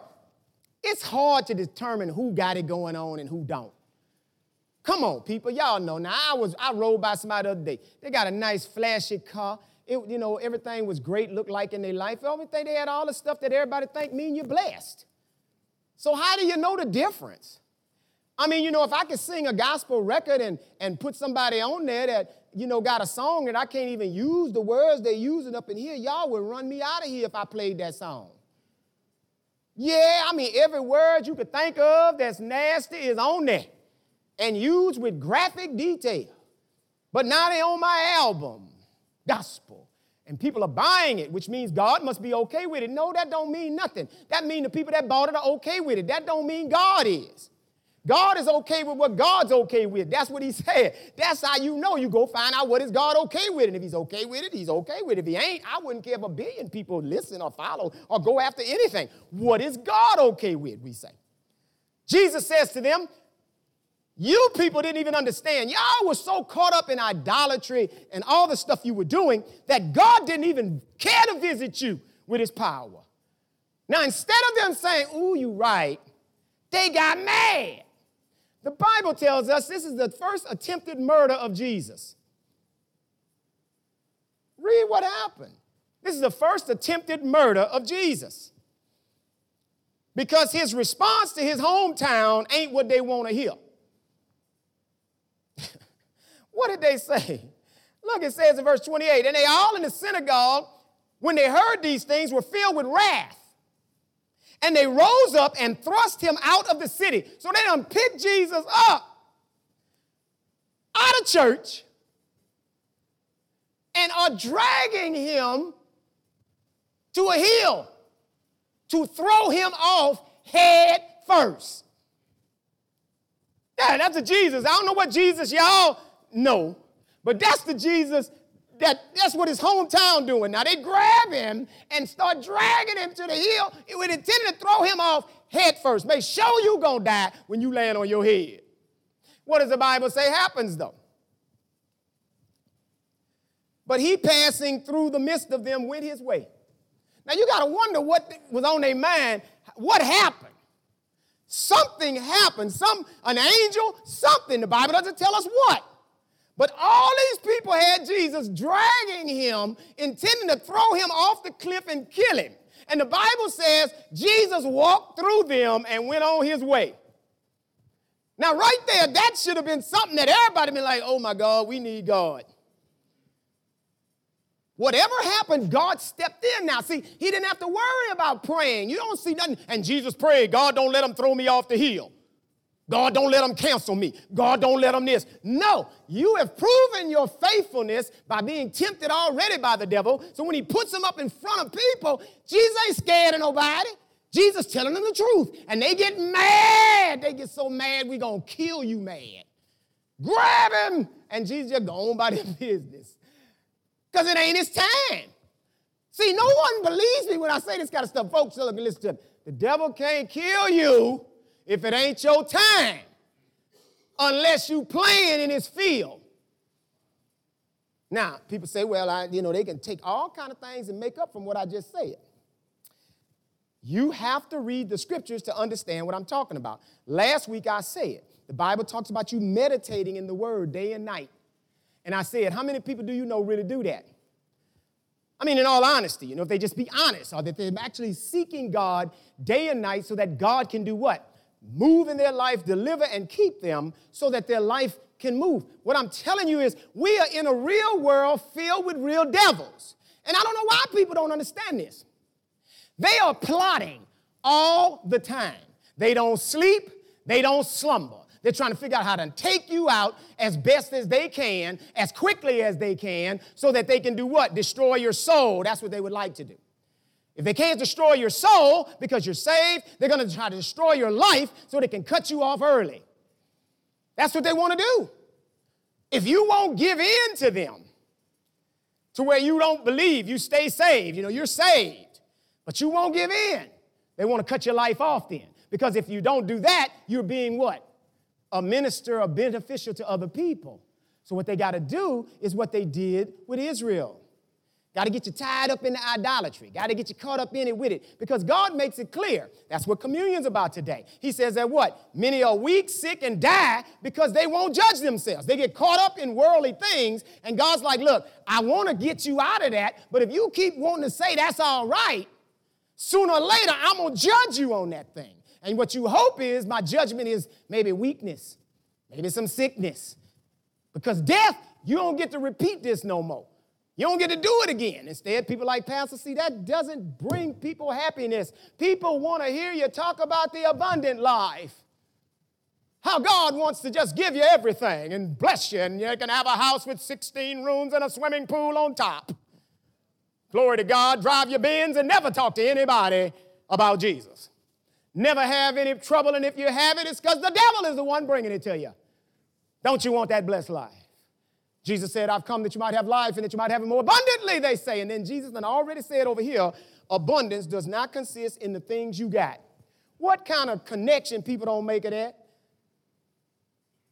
it's hard to determine who got it going on and who don't. Come on, people, y'all know. Now I was I rode by somebody the other day. They got a nice flashy car. It, you know, everything was great, looked like in their life. Everything they had all the stuff that everybody think mean you're blessed. So how do you know the difference? I mean, you know, if I could sing a gospel record and, and put somebody on there that, you know, got a song that I can't even use the words they're using up in here, y'all would run me out of here if I played that song. Yeah, I mean, every word you could think of that's nasty is on there and used with graphic detail. But now they on my album, gospel. And people are buying it, which means God must be okay with it. No, that don't mean nothing. That mean the people that bought it are okay with it. That don't mean God is. God is okay with what God's okay with. That's what he said. That's how you know. You go find out what is God okay with. And if he's okay with it, he's okay with it. If he ain't, I wouldn't care if a billion people listen or follow or go after anything. What is God okay with, we say. Jesus says to them, you people didn't even understand. Y'all were so caught up in idolatry and all the stuff you were doing that God didn't even care to visit you with his power. Now, instead of them saying, Ooh, you right, they got mad. The Bible tells us this is the first attempted murder of Jesus. Read what happened. This is the first attempted murder of Jesus. Because his response to his hometown ain't what they want to hear. What did they say? Look, it says in verse 28 And they all in the synagogue, when they heard these things, were filled with wrath and they rose up and thrust him out of the city. So they done picked Jesus up out of church and are dragging him to a hill to throw him off head first. Yeah, that's a Jesus. I don't know what Jesus y'all know, but that's the Jesus that that's what his hometown doing. Now they grab him and start dragging him to the hill with intending to throw him off head first. Make sure you gonna die when you land on your head. What does the Bible say happens though? But he passing through the midst of them went his way. Now you gotta wonder what was on their mind. What happened? Something happened. Some an angel, something. The Bible doesn't tell us what. But all these people had Jesus dragging him, intending to throw him off the cliff and kill him. And the Bible says Jesus walked through them and went on his way. Now, right there, that should have been something that everybody been like, oh my God, we need God. Whatever happened, God stepped in now. See, he didn't have to worry about praying. You don't see nothing. And Jesus prayed, God, don't let him throw me off the hill. God, don't let them cancel me. God, don't let them this. No, you have proven your faithfulness by being tempted already by the devil. So when he puts them up in front of people, Jesus ain't scared of nobody. Jesus telling them the truth. And they get mad. They get so mad, we gonna kill you mad. Grab him. And Jesus just go on by business. Because it ain't his time. See, no one believes me when I say this kind of stuff. Folks, look and listen to me. The devil can't kill you if it ain't your time unless you playing in his field. Now, people say, well, I, you know, they can take all kind of things and make up from what I just said. You have to read the scriptures to understand what I'm talking about. Last week I said, the Bible talks about you meditating in the word day and night. And I said, how many people do you know really do that? I mean, in all honesty, you know, if they just be honest, or that they're actually seeking God day and night so that God can do what? Move in their life, deliver and keep them so that their life can move. What I'm telling you is, we are in a real world filled with real devils. And I don't know why people don't understand this. They are plotting all the time. They don't sleep, they don't slumber. They're trying to figure out how to take you out as best as they can, as quickly as they can, so that they can do what? Destroy your soul. That's what they would like to do. If they can't destroy your soul because you're saved, they're going to try to destroy your life so they can cut you off early. That's what they want to do. If you won't give in to them to where you don't believe, you stay saved, you know, you're saved, but you won't give in, they want to cut your life off then. Because if you don't do that, you're being what? A minister, a beneficial to other people. So what they got to do is what they did with Israel. Got to get you tied up in the idolatry. Got to get you caught up in it with it. Because God makes it clear. That's what communion's about today. He says that what? Many are weak, sick, and die because they won't judge themselves. They get caught up in worldly things. And God's like, look, I want to get you out of that. But if you keep wanting to say that's all right, sooner or later, I'm going to judge you on that thing. And what you hope is my judgment is maybe weakness, maybe some sickness. Because death, you don't get to repeat this no more. You don't get to do it again. Instead, people like Pastor, see, that doesn't bring people happiness. People want to hear you talk about the abundant life. How God wants to just give you everything and bless you, and you can have a house with 16 rooms and a swimming pool on top. Glory to God, drive your Benz and never talk to anybody about Jesus. Never have any trouble, and if you have it, it's because the devil is the one bringing it to you. Don't you want that blessed life? Jesus said, I've come that you might have life and that you might have it more abundantly, they say. And then Jesus then already said over here, abundance does not consist in the things you got. What kind of connection people don't make of that?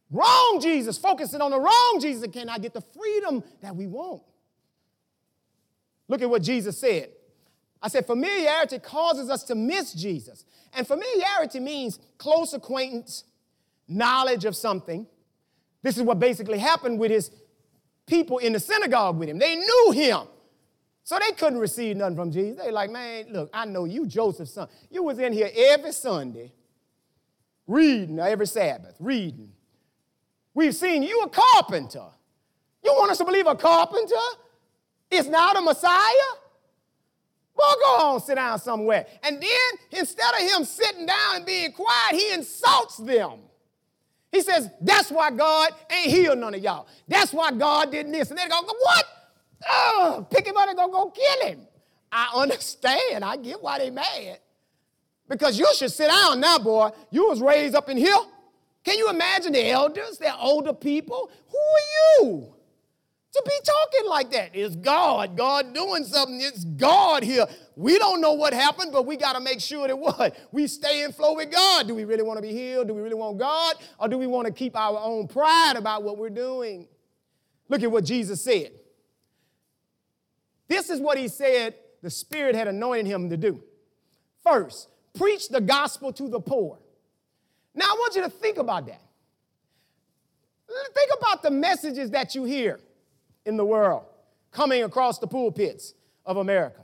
Wrong Jesus, focusing on the wrong Jesus and cannot get the freedom that we want. Look at what Jesus said. I said, familiarity causes us to miss Jesus. And familiarity means close acquaintance, knowledge of something. This is what basically happened with his people in the synagogue with him. They knew him. So they couldn't receive nothing from Jesus. They like, man, look, I know you Joseph's son. You was in here every Sunday, reading uh, every Sabbath, reading. We've seen you a carpenter. You want us to believe a carpenter is now the Messiah? Well, go on, sit down somewhere. And then instead of him sitting down and being quiet, he insults them. He says, that's why God ain't healed none of y'all. That's why God did this. And they go, what? Oh, pick him up and go, go kill him. I understand. I get why they mad. Because you should sit down now, boy. You was raised up in here. Can you imagine the elders, the older people? Who are you? To be talking like that. It's God. God doing something. It's God here. We don't know what happened, but we got to make sure that what? We stay in flow with God. Do we really want to be healed? Do we really want God? Or do we want to keep our own pride about what we're doing? Look at what Jesus said. This is what he said the Spirit had anointed him to do. First, preach the gospel to the poor. Now, I want you to think about that. Think about the messages that you hear in the world coming across the pulpits of America?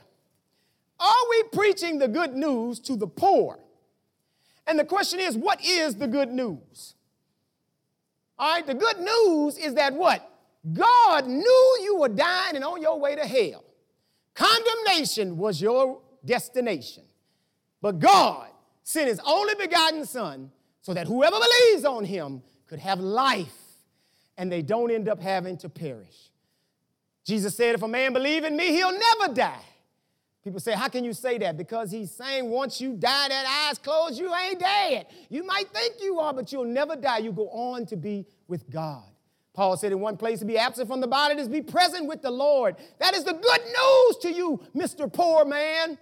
Are we preaching the good news to the poor? And the question is, what is the good news? All right, the good news is that what? God knew you were dying and on your way to hell. Condemnation was your destination. But God sent his only begotten Son so that whoever believes on him could have life and they don't end up having to perish. Jesus said, If a man believe in me, he'll never die. People say, How can you say that? Because he's saying once you die, that eyes closed, you ain't dead. You might think you are, but you'll never die. You go on to be with God. Paul said in one place to be absent from the body is be present with the Lord. That is the good news to you, Mr. Poor Man.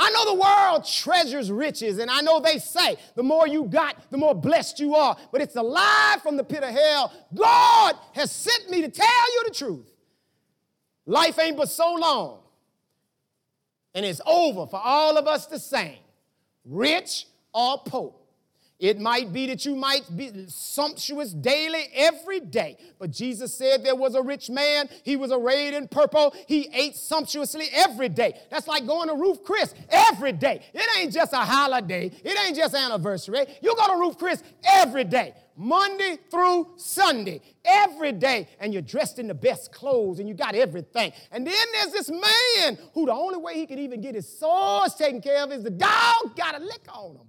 I know the world treasures riches, and I know they say the more you got, the more blessed you are. But it's a lie from the pit of hell. God has sent me to tell you the truth. Life ain't but so long. And it's over for all of us the same, rich or poor. It might be that you might be sumptuous daily, every day. But Jesus said there was a rich man. He was arrayed in purple. He ate sumptuously every day. That's like going to Ruth Chris every day. It ain't just a holiday. It ain't just anniversary. You go to Ruth Chris every day. Monday through Sunday, every day, and you're dressed in the best clothes and you got everything. And then there's this man who the only way he can even get his sores taken care of is the dog got a lick on him.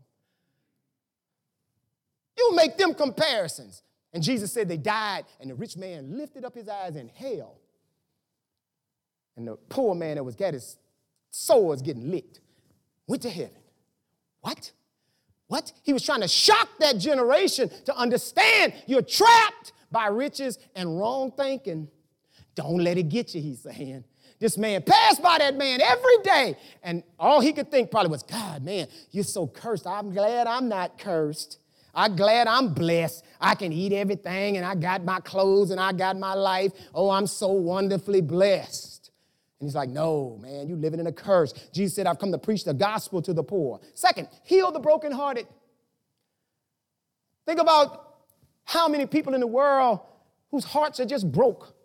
You make them comparisons. And Jesus said they died, and the rich man lifted up his eyes in hell. And the poor man that was got his sores getting licked went to heaven. What? What? He was trying to shock that generation to understand you're trapped by riches and wrong thinking. Don't let it get you, he's saying. This man passed by that man every day. And all he could think probably was, God, man, you're so cursed. I'm glad I'm not cursed. I'm glad I'm blessed. I can eat everything and I got my clothes and I got my life. Oh, I'm so wonderfully blessed. And he's like, No, man, you're living in a curse. Jesus said, I've come to preach the gospel to the poor. Second, heal the brokenhearted. Think about how many people in the world whose hearts are just broke.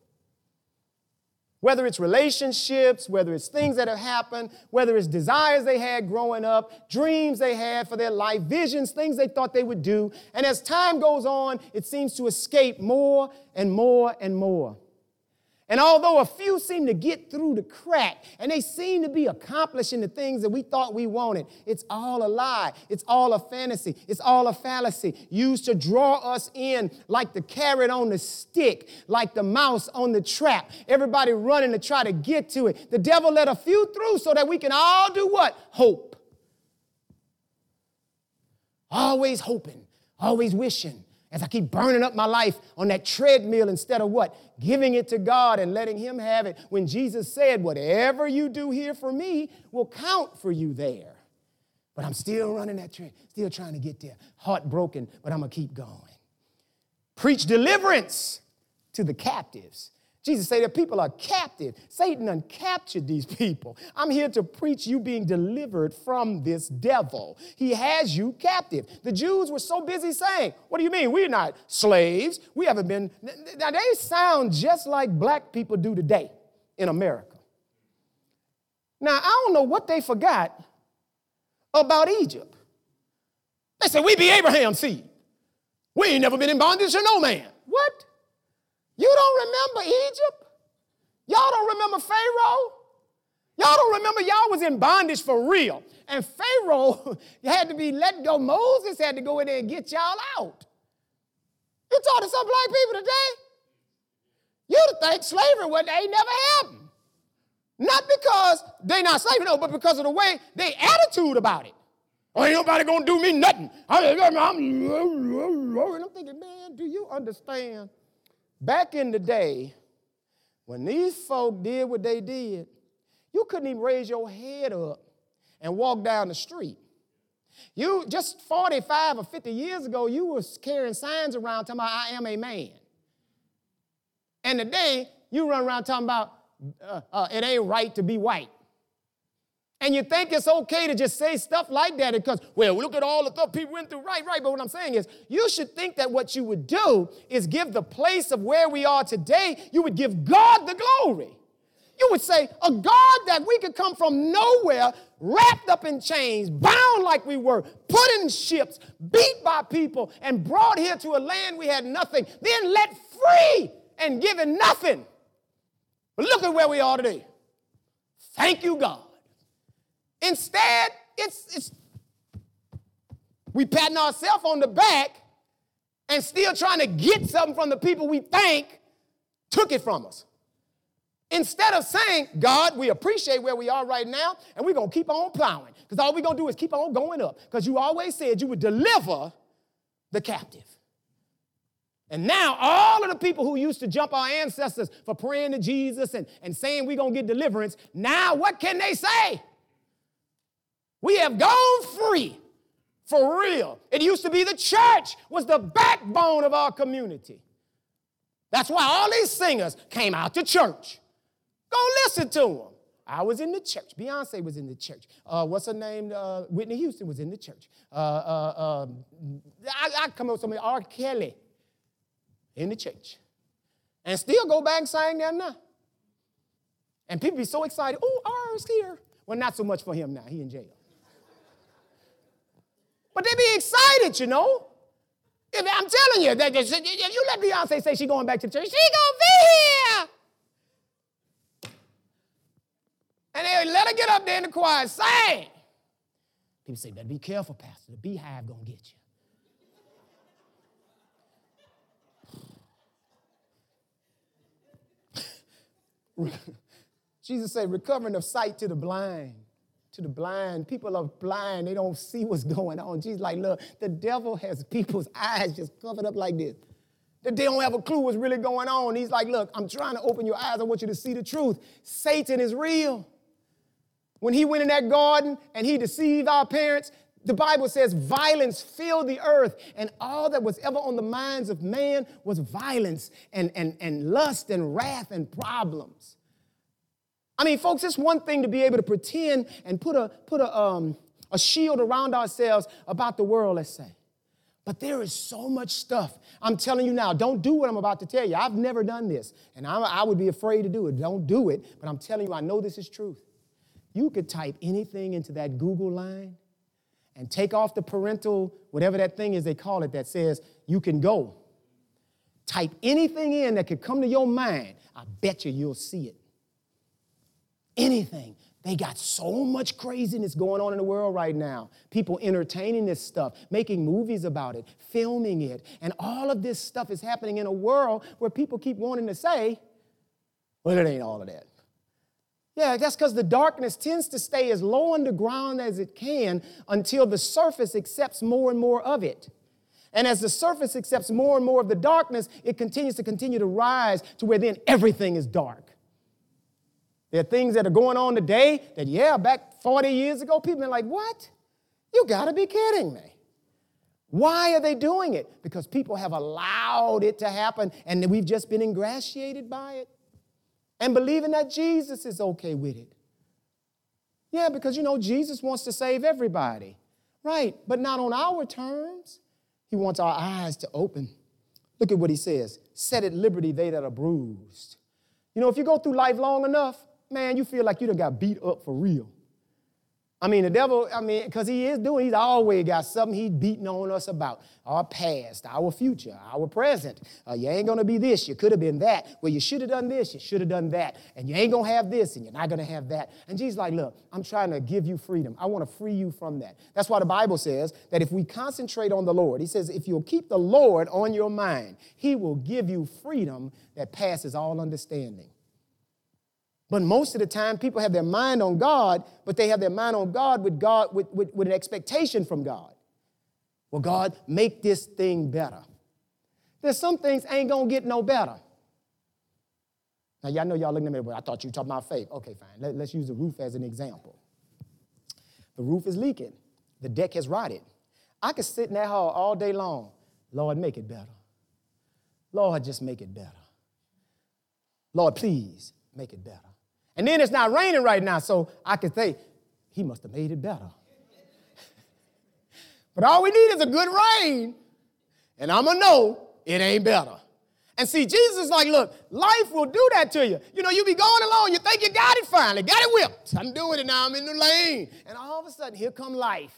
Whether it's relationships, whether it's things that have happened, whether it's desires they had growing up, dreams they had for their life, visions, things they thought they would do. And as time goes on, it seems to escape more and more and more. And although a few seem to get through the crack and they seem to be accomplishing the things that we thought we wanted, it's all a lie. It's all a fantasy. It's all a fallacy used to draw us in like the carrot on the stick, like the mouse on the trap. Everybody running to try to get to it. The devil let a few through so that we can all do what? Hope. Always hoping, always wishing, as I keep burning up my life on that treadmill instead of what? Giving it to God and letting Him have it. When Jesus said, Whatever you do here for me will count for you there. But I'm still running that train, still trying to get there. Heartbroken, but I'm going to keep going. Preach deliverance to the captives Jesus said that people are captive. Satan uncaptured these people. I'm here to preach you being delivered from this devil. He has you captive. The Jews were so busy saying, What do you mean? We're not slaves. We haven't been. Now, they sound just like black people do today in America. Now, I don't know what they forgot about Egypt. They said, We be Abraham's seed. We ain't never been in bondage to no man. What? You don't remember Egypt? Y'all don't remember Pharaoh? Y'all don't remember y'all was in bondage for real. And Pharaoh had to be let go. Moses had to go in there and get y'all out. You talk to some black people today, you'd think slavery would ain't never happened. Not because they not slavery, no, but because of the way they attitude about it. Oh, ain't nobody gonna do me nothing. I'm, I'm, I'm thinking, man, do you understand? Back in the day, when these folk did what they did, you couldn't even raise your head up and walk down the street. You just 45 or 50 years ago, you was carrying signs around talking about I am a man. And today, you run around talking about uh, uh, it ain't right to be white. And you think it's okay to just say stuff like that because, well, look at all the stuff people went through. Right, right. But what I'm saying is, you should think that what you would do is give the place of where we are today, you would give God the glory. You would say, a God that we could come from nowhere, wrapped up in chains, bound like we were, put in ships, beat by people, and brought here to a land we had nothing, then let free and given nothing. But look at where we are today. Thank you, God. Instead, it's, it's we patting ourselves on the back and still trying to get something from the people we think took it from us. Instead of saying, God, we appreciate where we are right now, and we're to keep on plowing. Because all we're to do is keep on going up. Because you always said you would deliver the captive. And now, all of the people who used to jump our ancestors for praying to Jesus and, and saying we're to get deliverance, now what can they say? We have gone free for real. It used to be the church was the backbone of our community. That's why all these singers came out to church. Go listen to them. I was in the church. Beyonce was in the church. Uh, what's her name? Uh, Whitney Houston was in the church. Uh, uh um, I, I come up with somebody, R. Kelly, in the church. And still go back and sing there now. And people be so excited. Oh, R's here. Well, not so much for him now. He in jail. But they be excited, you know. If, I'm telling you, that if you let Beyonce say she going back to the church, she gonna be here. And they let her get up there in the choir and sing. People say, better be careful, Pastor. The Beyhive gonna get you. Jesus said, recovering of sight to the blind to the blind. People are blind, they don't see what's going on. Jesus, like, look, the devil has people's eyes just covered up like this. that they don't have a clue what's really going on. He's like, Look, I'm trying to open your eyes. I want you to see the truth. Satan is real. When he went in that garden and he deceived our parents, the Bible says violence filled the earth, and all that was ever on the minds of man was violence and, and, and lust and wrath and problems. I mean, folks, it's one thing to be able to pretend and put a, put a, um, a shield around ourselves about the world, let's say. But there is so much stuff. I'm telling you now, don't do what I'm about to tell you. I've never done this, and I, I would be afraid to do it. Don't do it, but I'm telling you, I know this is truth. You could type anything into that Google line and take off the parental, whatever that thing is they call it, that says you can go. Type anything in that could come to your mind. I bet you you'll see it. Anything. They got so much craziness going on in the world right now. People entertaining this stuff, making movies about it, filming it. And all of this stuff is happening in a world where people keep wanting to say, well, it ain't all of that. Yeah, that's because the darkness tends to stay as low underground as it can until the surface accepts more and more of it. And as the surface accepts more and more of the darkness, it continues to continue to rise to where then everything is dark. There are things that are going on today that, yeah, back 40 years ago, people are like, what? You gotta be kidding me. Why are they doing it? Because people have allowed it to happen and we've just been ingratiated by it and believing that Jesus is okay with it. Yeah, because you know, Jesus wants to save everybody, right? But not on our terms. He wants our eyes to open. Look at what he says set at liberty they that are bruised. You know, if you go through life long enough, man, you feel like you done got beat up for real. I mean, the devil, I mean, because he is doing, he's always got something he's beating on us about. Our past, our future, our present. Uh, you ain't gonna be this, you could have been that. Well, you should have done this, you should have done that. And you ain't gonna have this, and you're not gonna have that. And Jesus like, look, I'm trying to give you freedom. I wanna free you from that. That's why the Bible says that if we concentrate on the Lord, he says, if you'll keep the Lord on your mind, he will give you freedom that passes all understanding. But most of the time, people have their mind on God, but they have their mind on God with God with, with, with an expectation from God. Well, God, make this thing better. There's some things ain't gonna get no better. Now, y'all know y'all looking at me, but I thought you talking about faith. Okay, fine. Let, let's use the roof as an example. The roof is leaking, the deck has rotted. I could sit in that hall all day long. Lord, make it better. Lord, just make it better. Lord, please make it better. And then it's not raining right now, so I can say, he must have made it better. but all we need is a good rain, and I'm gonna know it ain't better. And see, Jesus like, look, life will do that to you. You know, you be going along, you think you got it finally, got it whipped. I'm doing it now, I'm in the lane. And all of a sudden, here come life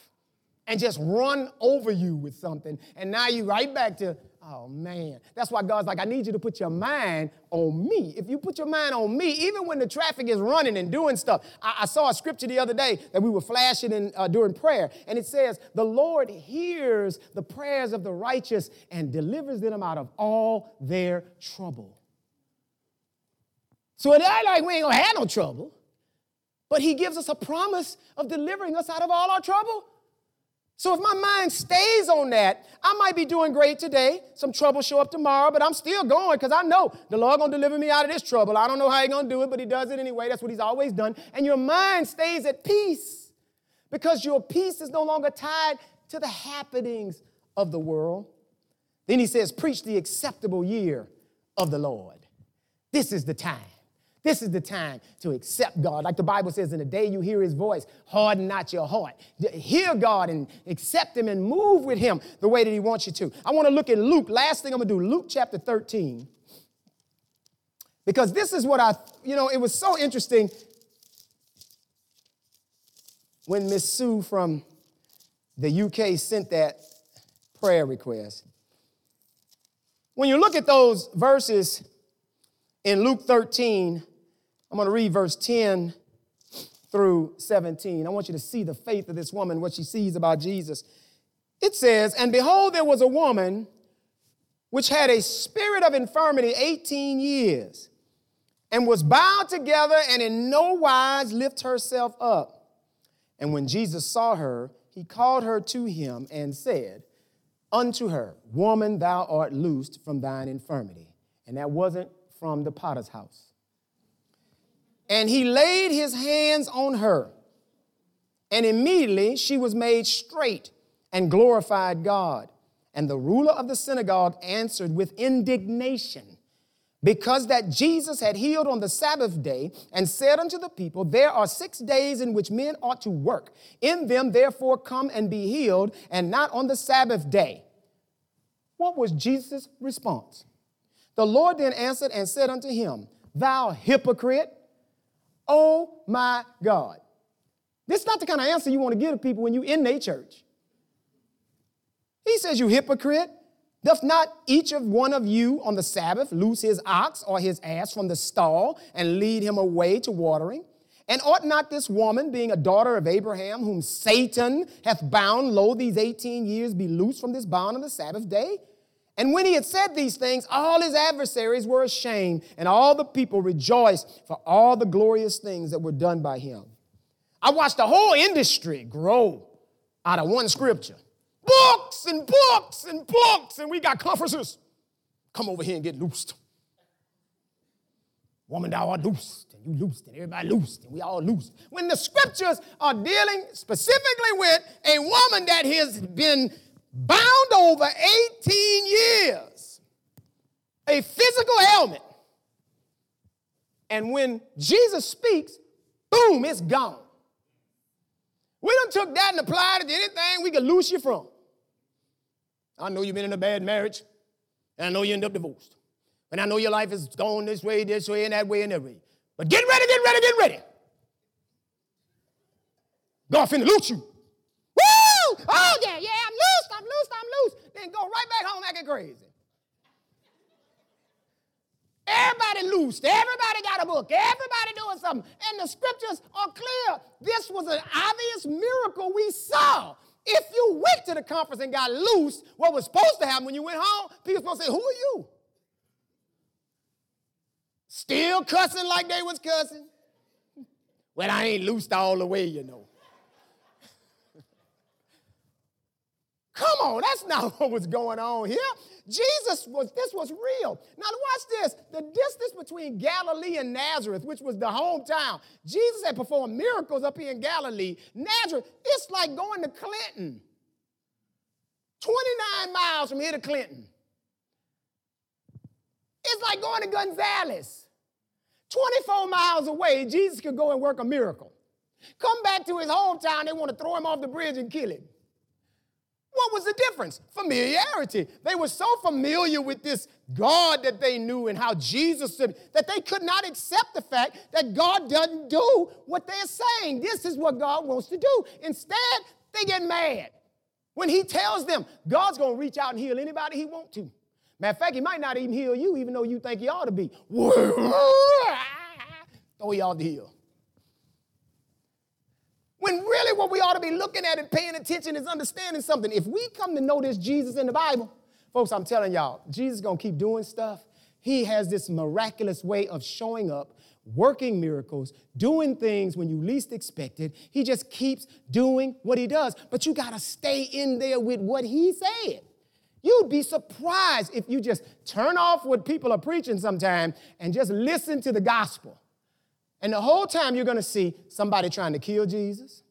and just run over you with something. And now you right back to, Oh man, that's why God's like, I need you to put your mind on me. If you put your mind on me, even when the traffic is running and doing stuff, I, I saw a scripture the other day that we were flashing in, uh, during prayer, and it says, The Lord hears the prayers of the righteous and delivers them out of all their trouble. So it ain't like we ain't gonna have no trouble, but He gives us a promise of delivering us out of all our trouble. So if my mind stays on that, I might be doing great today. Some trouble show up tomorrow, but I'm still going because I know the Lord gonna deliver me out of this trouble. I don't know how He's gonna do it, but He does it anyway. That's what He's always done. And your mind stays at peace because your peace is no longer tied to the happenings of the world. Then He says, "Preach the acceptable year of the Lord." This is the time. This is the time to accept God. Like the Bible says, in the day you hear his voice, harden not your heart. Hear God and accept him and move with him the way that he wants you to. I want to look at Luke. Last thing I'm going to do, Luke chapter 13. Because this is what I, you know, it was so interesting when Miss Sue from the UK sent that prayer request. When you look at those verses in Luke 13, I'm going to read verse 10 through 17. I want you to see the faith of this woman, what she sees about Jesus. It says, And behold, there was a woman which had a spirit of infirmity 18 years, and was bowed together and in no wise lift herself up. And when Jesus saw her, he called her to him and said, unto her, Woman, thou art loosed from thine infirmity. And that wasn't from the potter's house. And he laid his hands on her, and immediately she was made straight and glorified God. And the ruler of the synagogue answered with indignation because that Jesus had healed on the Sabbath day and said unto the people, There are six days in which men ought to work. In them, therefore, come and be healed, and not on the Sabbath day. What was Jesus' response? The Lord then answered and said unto him, Thou hypocrite, oh my God. This is not the kind of answer you want to give to people when you're in their church. He says, You hypocrite. Doth not each of one of you on the Sabbath loose his ox or his ass from the stall and lead him away to watering? And ought not this woman, being a daughter of Abraham, whom Satan hath bound, lo, these 18 years, be loosed from this bond on the Sabbath day? And when he had said these things, all his adversaries were ashamed, and all the people rejoiced for all the glorious things that were done by him. I watched the whole industry grow out of one scripture books and books and books, and we got conferences. Come over here and get loosed. Woman, thou art loosed, and you loosed, and everybody loosed, and we all loosed. When the scriptures are dealing specifically with a woman that has been bound over 18 years, a physical ailment, and when Jesus speaks, boom, it's gone. We done took that and applied it to anything we could loose you from. I know you've been in a bad marriage, and I know you end up divorced. And I know your life is going this way, this way, and that way, and that way. But get ready, get ready, get ready. God finna loose you. Woo! Oh, yeah, yeah, I'm loose, I'm loose, I'm loose. Then go right back home acting crazy. Everybody loosed. Everybody got a book. Everybody doing something. And the scriptures are clear. This was an obvious miracle we saw. If you went to the conference and got loose, what was supposed to happen when you went home, people supposed to say, Who are you? Still cussing like they was cussing. Well, I ain't loosed all the way, you know. Come on, that's not what was going on here. Jesus was, this was real. Now, watch this. The distance between Galilee and Nazareth, which was the hometown, Jesus had performed miracles up here in Galilee. Nazareth, it's like going to Clinton. 29 miles from here to Clinton. It's like going to Gonzales. 24 miles away, Jesus could go and work a miracle. Come back to his hometown, they want to throw him off the bridge and kill him. What was the difference? Familiarity. They were so familiar with this God that they knew and how Jesus did that they could not accept the fact that God doesn't do what they're saying. This is what God wants to do. Instead, they get mad when He tells them God's going to reach out and heal anybody He wants to. Matter of fact, He might not even heal you, even though you think He ought to be. Throw you off the hill. When really what we ought to be looking at and paying attention is understanding something. If we come to know this Jesus in the Bible, folks, I'm telling y'all, Jesus is gonna keep doing stuff. He has this miraculous way of showing up, working miracles, doing things when you least expect it. He just keeps doing what he does. But you gotta stay in there with what he said. You'd be surprised if you just turn off what people are preaching sometime and just listen to the gospel. And the whole time you're going to see somebody trying to kill Jesus.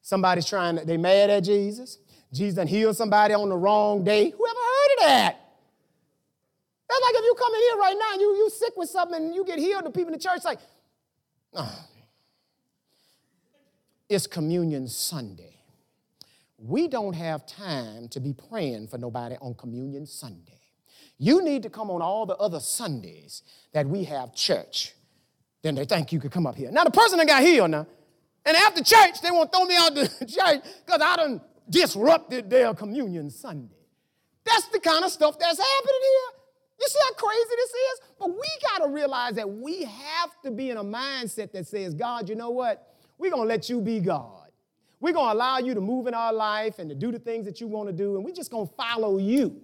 Somebody's trying to, they mad at Jesus. Jesus done healed somebody on the wrong day. Whoever heard of that? That's like if you come in here right now and you, you sick with something and you get healed, the people in the church like, oh. it's communion Sunday. We don't have time to be praying for nobody on communion Sunday. You need to come on all the other Sundays that we have church then they think you could come up here. Now the person that got healed now, and after church, they won't throw me out the church because I done disrupted their communion Sunday. That's the kind of stuff that's happening here. You see how crazy this is? But we got to realize that we have to be in a mindset that says, God, you know what? We're going to let you be God. We're going to allow you to move in our life and to do the things that you want to do, and we're just going to follow you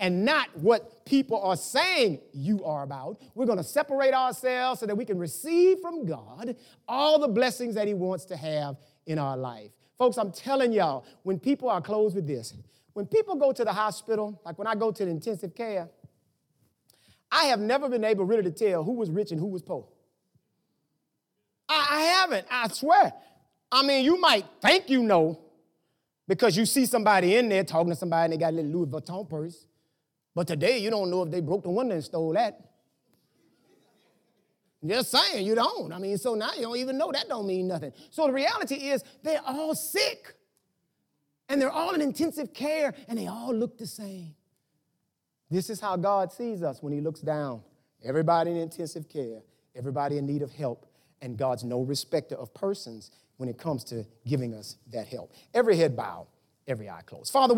and not what people are saying you are about. We're going to separate ourselves so that we can receive from God all the blessings that He wants to have in our life. Folks, I'm telling y'all, when people are closed with this, when people go to the hospital, like when I go to the intensive care, I have never been able really to tell who was rich and who was poor. I, I haven't, I swear. I mean, you might think you know because you see somebody in there talking to somebody and they got a little Louis Vuitton purse. But today you don't know if they broke the window and stole that. Just saying, you don't. I mean, so now you don't even know. That don't mean nothing. So the reality is they're all sick. And they're all in intensive care and they all look the same. This is how God sees us when He looks down. Everybody in intensive care, everybody in need of help, and God's no respecter of persons when it comes to giving us that help. Every head bow, every eye closed. Father,